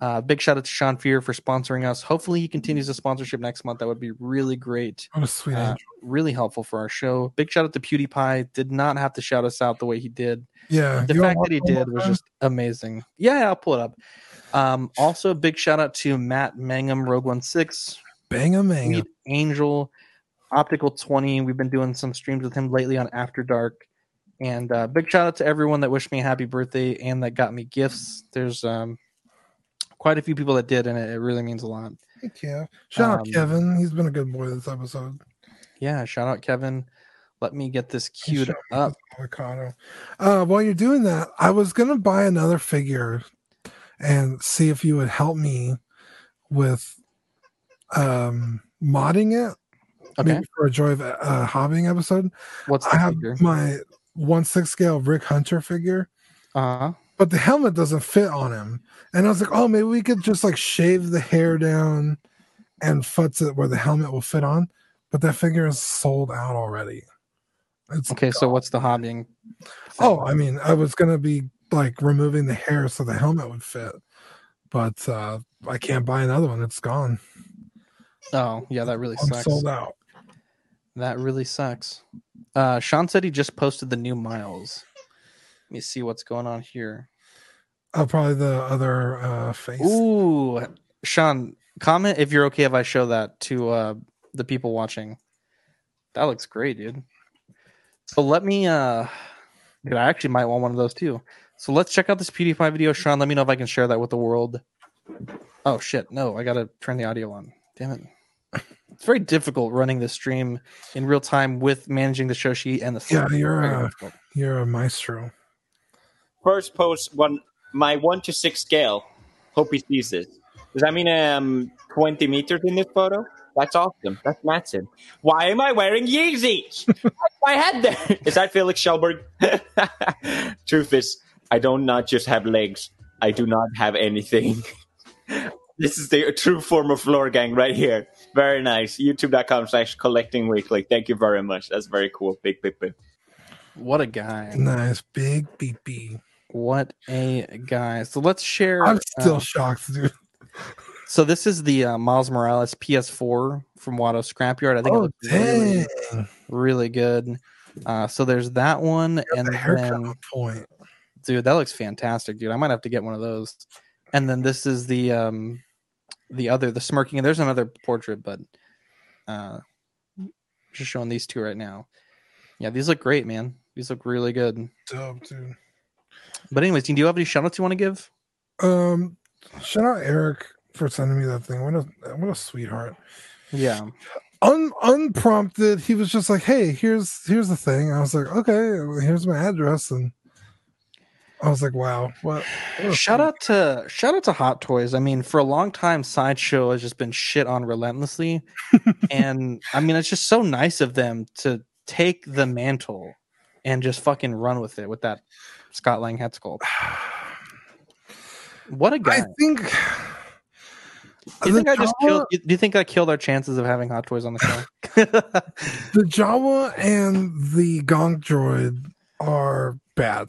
Uh, big shout out to Sean Fear for sponsoring us. Hopefully, he continues the sponsorship next month. That would be really great. What a sweet Uh, really helpful for our show. Big shout out to PewDiePie. Did not have to shout us out the way he did. Yeah, The fact that he did was just amazing. Yeah, yeah, I'll pull it up. Um, also, big shout out to Matt Mangum, Rogue One Six, bang. Sweet Angel, Optical Twenty. We've been doing some streams with him lately on After Dark. And uh, big shout out to everyone that wished me a happy birthday and that got me gifts. There's um, quite a few people that did, and it, it really means a lot. Hey, Kev. Shout out Um, Kevin. He's been a good boy this episode. Yeah, shout out Kevin. Let me get this queued up. Avocado. Uh, while you're doing that, I was gonna buy another figure and see if you would help me with um modding it. Okay. Maybe for a joy of uh, hobbying episode. What's the I have figure? my one six scale Rick Hunter figure, Uh huh. but the helmet doesn't fit on him. And I was like, oh, maybe we could just like shave the hair down and futz it where the helmet will fit on. But that figure is sold out already. It's Okay, so what's the hobbying? Oh, I mean, I was gonna be like removing the hair so the helmet would fit, but uh I can't buy another one. It's gone. Oh, yeah, that really I'm sucks. sold out. That really sucks. Uh, Sean said he just posted the new miles. Let me see what's going on here. Oh, probably the other uh face. Ooh, Sean, comment if you're okay if I show that to uh, the people watching. That looks great, dude. So let me. uh Dude, I actually might want one of those too. So let's check out this PewDiePie video. Sean, let me know if I can share that with the world. Oh shit, no, I gotta turn the audio on. Damn it. It's very difficult running this stream in real time with managing the show sheet and the Yeah, you're a, you're a maestro. First post one my one to six scale. Hope he sees this. Does that mean um twenty meters in this photo? That's awesome. That's massive. Why am I wearing Yeezys? My head there? Is that Felix Kjellberg? Truth is, I don't not just have legs. I do not have anything. this is the true form of floor gang right here. Very nice. YouTube.com slash collecting weekly. Thank you very much. That's very cool. Big, big, big. What a guy. Nice big BP. What a guy. So let's share. I'm still uh, shocked, dude. so this is the uh, Miles Morales PS4 from Watto Scrapyard. I think it Oh looks really, dang! really good. Uh, so there's that one, and the haircut then on point. Dude, that looks fantastic, dude. I might have to get one of those. And then this is the um the other the smirking. And there's another portrait, but uh just showing these two right now. Yeah, these look great, man. These look really good. Dope, dude. But anyways, do you have any shout outs you want to give? Um, shout out Eric for sending me that thing. What a what a sweetheart. Yeah. Un, unprompted, he was just like, "Hey, here's here's the thing." I was like, "Okay, here's my address," and I was like, "Wow, what?" what Shout out to shout out to Hot Toys. I mean, for a long time, Sideshow has just been shit on relentlessly, and I mean, it's just so nice of them to take the mantle and just fucking run with it with that Scott Lang head sculpt. What a guy! I think. Do you think I just killed? Do you think I killed our chances of having Hot Toys on the show? the Jawa and the Gonk droid are bad.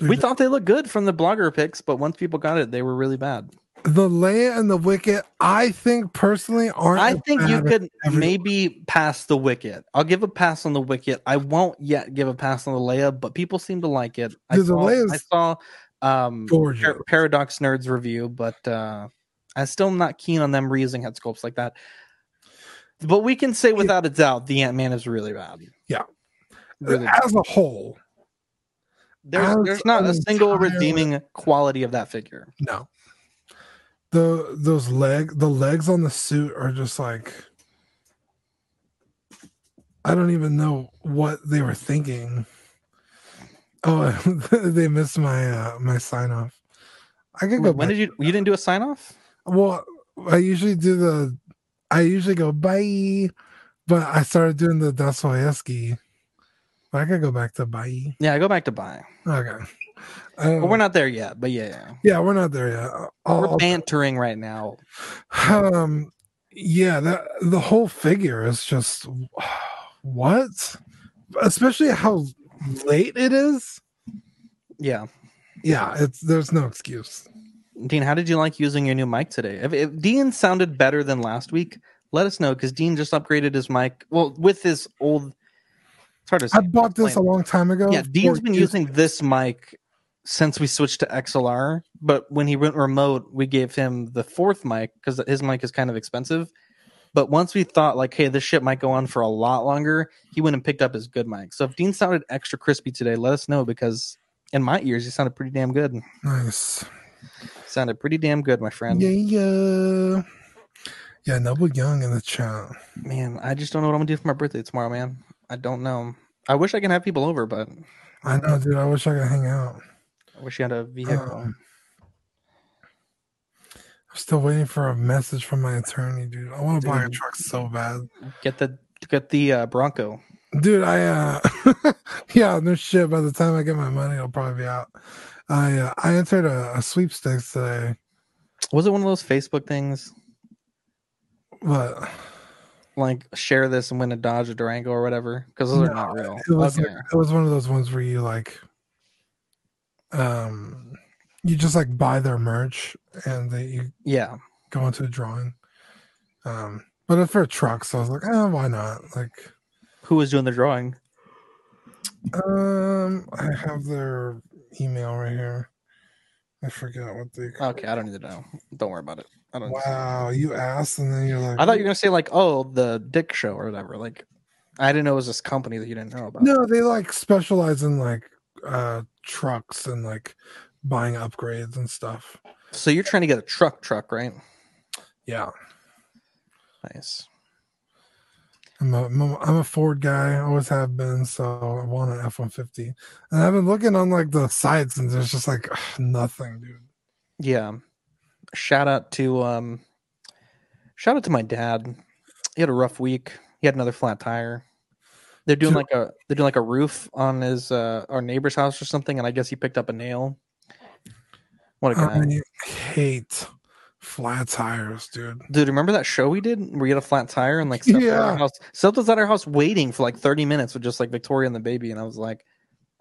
We thought they looked good from the blogger picks, but once people got it, they were really bad. The Leia and the Wicket, I think personally aren't. I think you bad could maybe pass the wicket. I'll give a pass on the wicket. I won't yet give a pass on the Leia, but people seem to like it. I saw, Leia's I saw um. Par- Paradox Nerds review, but uh I'm still not keen on them reusing head sculpts like that. But we can say without a doubt the Ant Man is really bad. Yeah. Really bad. as a whole, There's there's not a single entire- redeeming quality of that figure. no. The those leg the legs on the suit are just like I don't even know what they were thinking. Oh, they missed my uh, my sign off. I could go. When back- did you you didn't do a sign off? Well, I usually do the. I usually go bye, but I started doing the Dostoevsky. I could go back to bye. Yeah, I go back to buy. Okay. But we're Um, not there yet. But yeah, yeah. Yeah, we're not there yet. I'll- we're I'll- bantering right now. um, yeah, that the whole figure is just what, especially how late it is. Yeah. Yeah, it's there's no excuse. Dean, how did you like using your new mic today? If, if Dean sounded better than last week, let us know because Dean just upgraded his mic. Well, with his old, it's hard to say. I bought this a long time ago. Yeah, Dean's been using this mic since we switched to XLR. But when he went remote, we gave him the fourth mic because his mic is kind of expensive. But once we thought like, hey, this shit might go on for a lot longer, he went and picked up his good mic. So if Dean sounded extra crispy today, let us know because in my ears, he sounded pretty damn good. nice. Sounded pretty damn good, my friend. Yeah, yeah. Yeah, Noble Young in the chat. Man, I just don't know what I'm gonna do for my birthday tomorrow, man. I don't know. I wish I can have people over, but I know, dude. I wish I could hang out. I wish you had a vehicle. Um, I'm still waiting for a message from my attorney, dude. I want to buy a truck so bad. get the get the uh, Bronco. Dude, I uh yeah, no shit. By the time I get my money, it'll probably be out. I uh, I entered a, a sweepstakes today, Was it one of those Facebook things but like share this and win a Dodge or Durango or whatever? Because those are not real. it was okay. like, it was one of those ones where you like um you just like buy their merch and they you yeah. go into a drawing. Um but for a truck, so I was like, oh, why not? Like Who was doing the drawing? Um, I have their email right here. I forget what they. Okay, I don't need to know. Don't worry about it. I don't. Wow, you asked, and then you're like, I thought you were gonna say like, oh, the Dick Show or whatever. Like, I didn't know it was this company that you didn't know about. No, they like specialize in like uh trucks and like buying upgrades and stuff. So you're trying to get a truck, truck, right? Yeah. Nice. I'm a, I'm a- Ford guy, always have been, so I want an F one fifty. And I've been looking on like the sites, and there's just like nothing, dude. Yeah. Shout out to um shout out to my dad. He had a rough week. He had another flat tire. They're doing like a they're doing like a roof on his uh our neighbor's house or something, and I guess he picked up a nail. What a guy. I hate flat tires, dude. Dude, remember that show we did where you had a flat tire and like Seth was at our Yeah. house Seth was at our house waiting for like 30 minutes with just like Victoria and the baby, and I was like,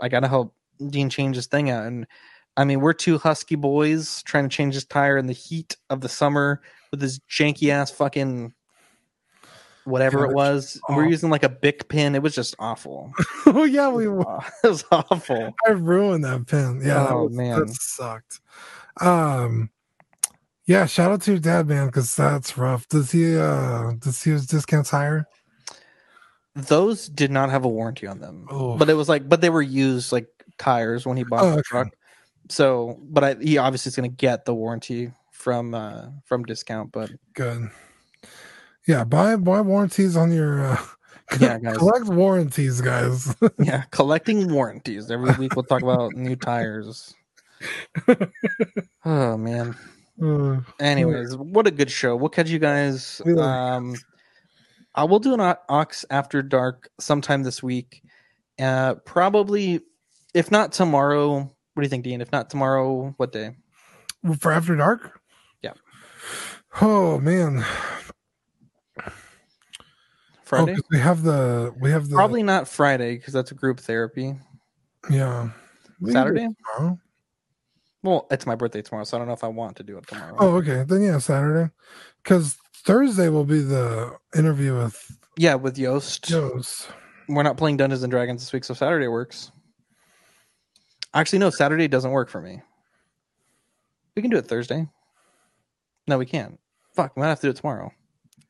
I gotta help Dean change his thing out. And I mean, we're two husky boys trying to change his tire in the heat of the summer with this janky ass fucking whatever it was. We're Oh. using like a bic pin. It was just awful. oh yeah, we were. it was awful. I ruined that pin. Yeah, that, Oh, was, man. that sucked. Um, yeah, shout out to your dad, man, because that's rough. Does he? uh Does he use discount tire? Those did not have a warranty on them, Oh. but it was like, but they were used like tires when he bought Oh, the okay. truck. So, but I, he obviously is going to get the warranty from uh from discount. But Good. Yeah, buy buy warranties on your. uh Yeah, guys. collect warranties, guys. yeah, collecting warranties every week. We'll talk about new tires. Oh man. Uh, Anyways, what a good show. We'll catch you guys. Um, I will do an Ox after dark sometime this week. Uh, probably, if not tomorrow. What do you think, Dean? If not tomorrow, what day? for after dark. Yeah. Oh man. Friday? Oh, we have the we have the Probably not Friday because that's a group therapy. yeah We can do it Saturday? tomorrow. Well, it's my birthday tomorrow, so I don't know if I want to do it tomorrow. Oh, okay. Then yeah, Saturday. Because Thursday will be the interview with Yeah, with Yost. Joe's. We're not playing Dungeons and Dragons this week, so Saturday works. Actually, no, Saturday doesn't work for me. We can do it Thursday. No, we can't. Fuck, we might have to do it tomorrow.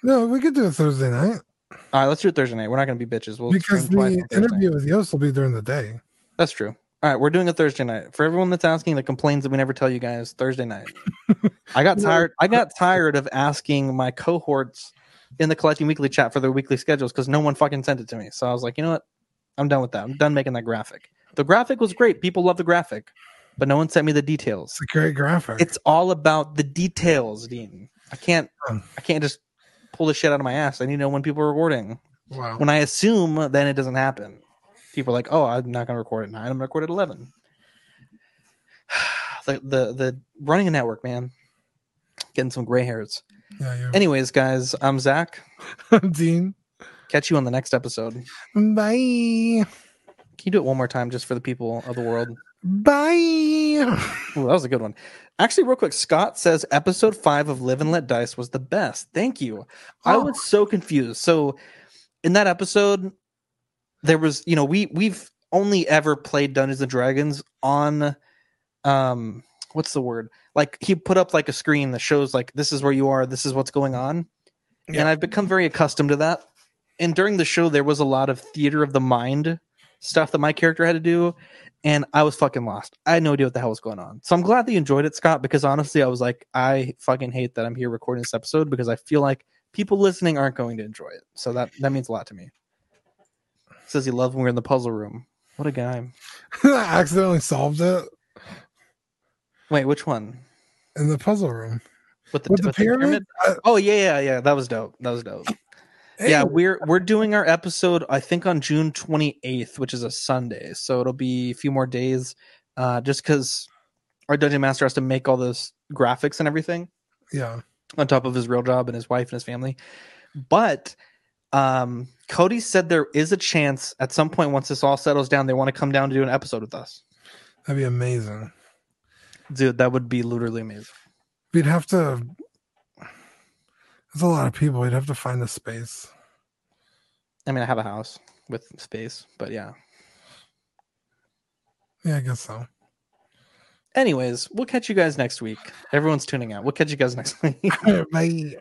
No, we could do it Thursday night All right, let's do it Thursday night. We're not going to be bitches. We'll because the interview with Yost will be during the day. That's true. All right, we're doing a Thursday night. For everyone that's asking that complains that we never tell you guys, Thursday night. I got tired. I got tired of asking my cohorts in the collecting weekly chat for their weekly schedules because no one fucking sent it to me. So I was like, you know what? I'm done with that. I'm done making that graphic. The graphic was great. People love the graphic, but no one sent me the details. It's a great graphic. It's all about the details, Dean. I can't. I can't just pull the shit out of my ass. I need to know when people are recording. wow. When I assume, then it doesn't happen. People are like, "Oh, I'm not going to record at nine. I'm going to record at 11. the the the running a network, man, getting some gray hairs. Yeah, yeah. Anyways, guys, I'm Zach. I'm Dean. Catch you on the next episode. Bye. Can you do it one more time, just for the people of the world? Bye. Ooh, that was a good one. Actually, real quick, Scott says episode five of Live and Let Dice was the best. Thank you. I Oh. was so confused. So in that episode, there was, you know, we we've only ever played Dungeons and Dragons on um what's the word? Like he put up like a screen that shows like this is where you are, this is what's going on. Yeah. And I've become very accustomed to that. And during the show there was a lot of theater of the mind stuff that my character had to do and I was fucking lost. I had no idea what the hell was going on. So I'm glad that you enjoyed it, Scott, because honestly, I was like, I fucking hate that I'm here recording this episode because I feel like people listening aren't going to enjoy it. So that that means a lot to me. Says he loved when we were in the puzzle room. What a guy. I accidentally solved it Wait, which one? in the puzzle room. With the, With the with pyramid? I- Oh yeah, yeah, yeah. That was dope. That was dope. Hey, Yeah, we're we're doing our episode I think on June 28th, which is a Sunday. So it'll be a few more days uh just cuz our dungeon master has to make all those graphics and everything yeah. on top of his real job and his wife and his family. But um Cody said there is a chance at some point once this all settles down they want to come down to do an episode with us. That'd be amazing. Dude, that would be literally amazing. We'd have to. There's a lot of people. We'd have to find a space. I mean, I have a house with space, but yeah. Yeah, I guess so. Anyways, we'll catch you guys next week. Everyone's tuning out. We'll catch you guys next week. Bye.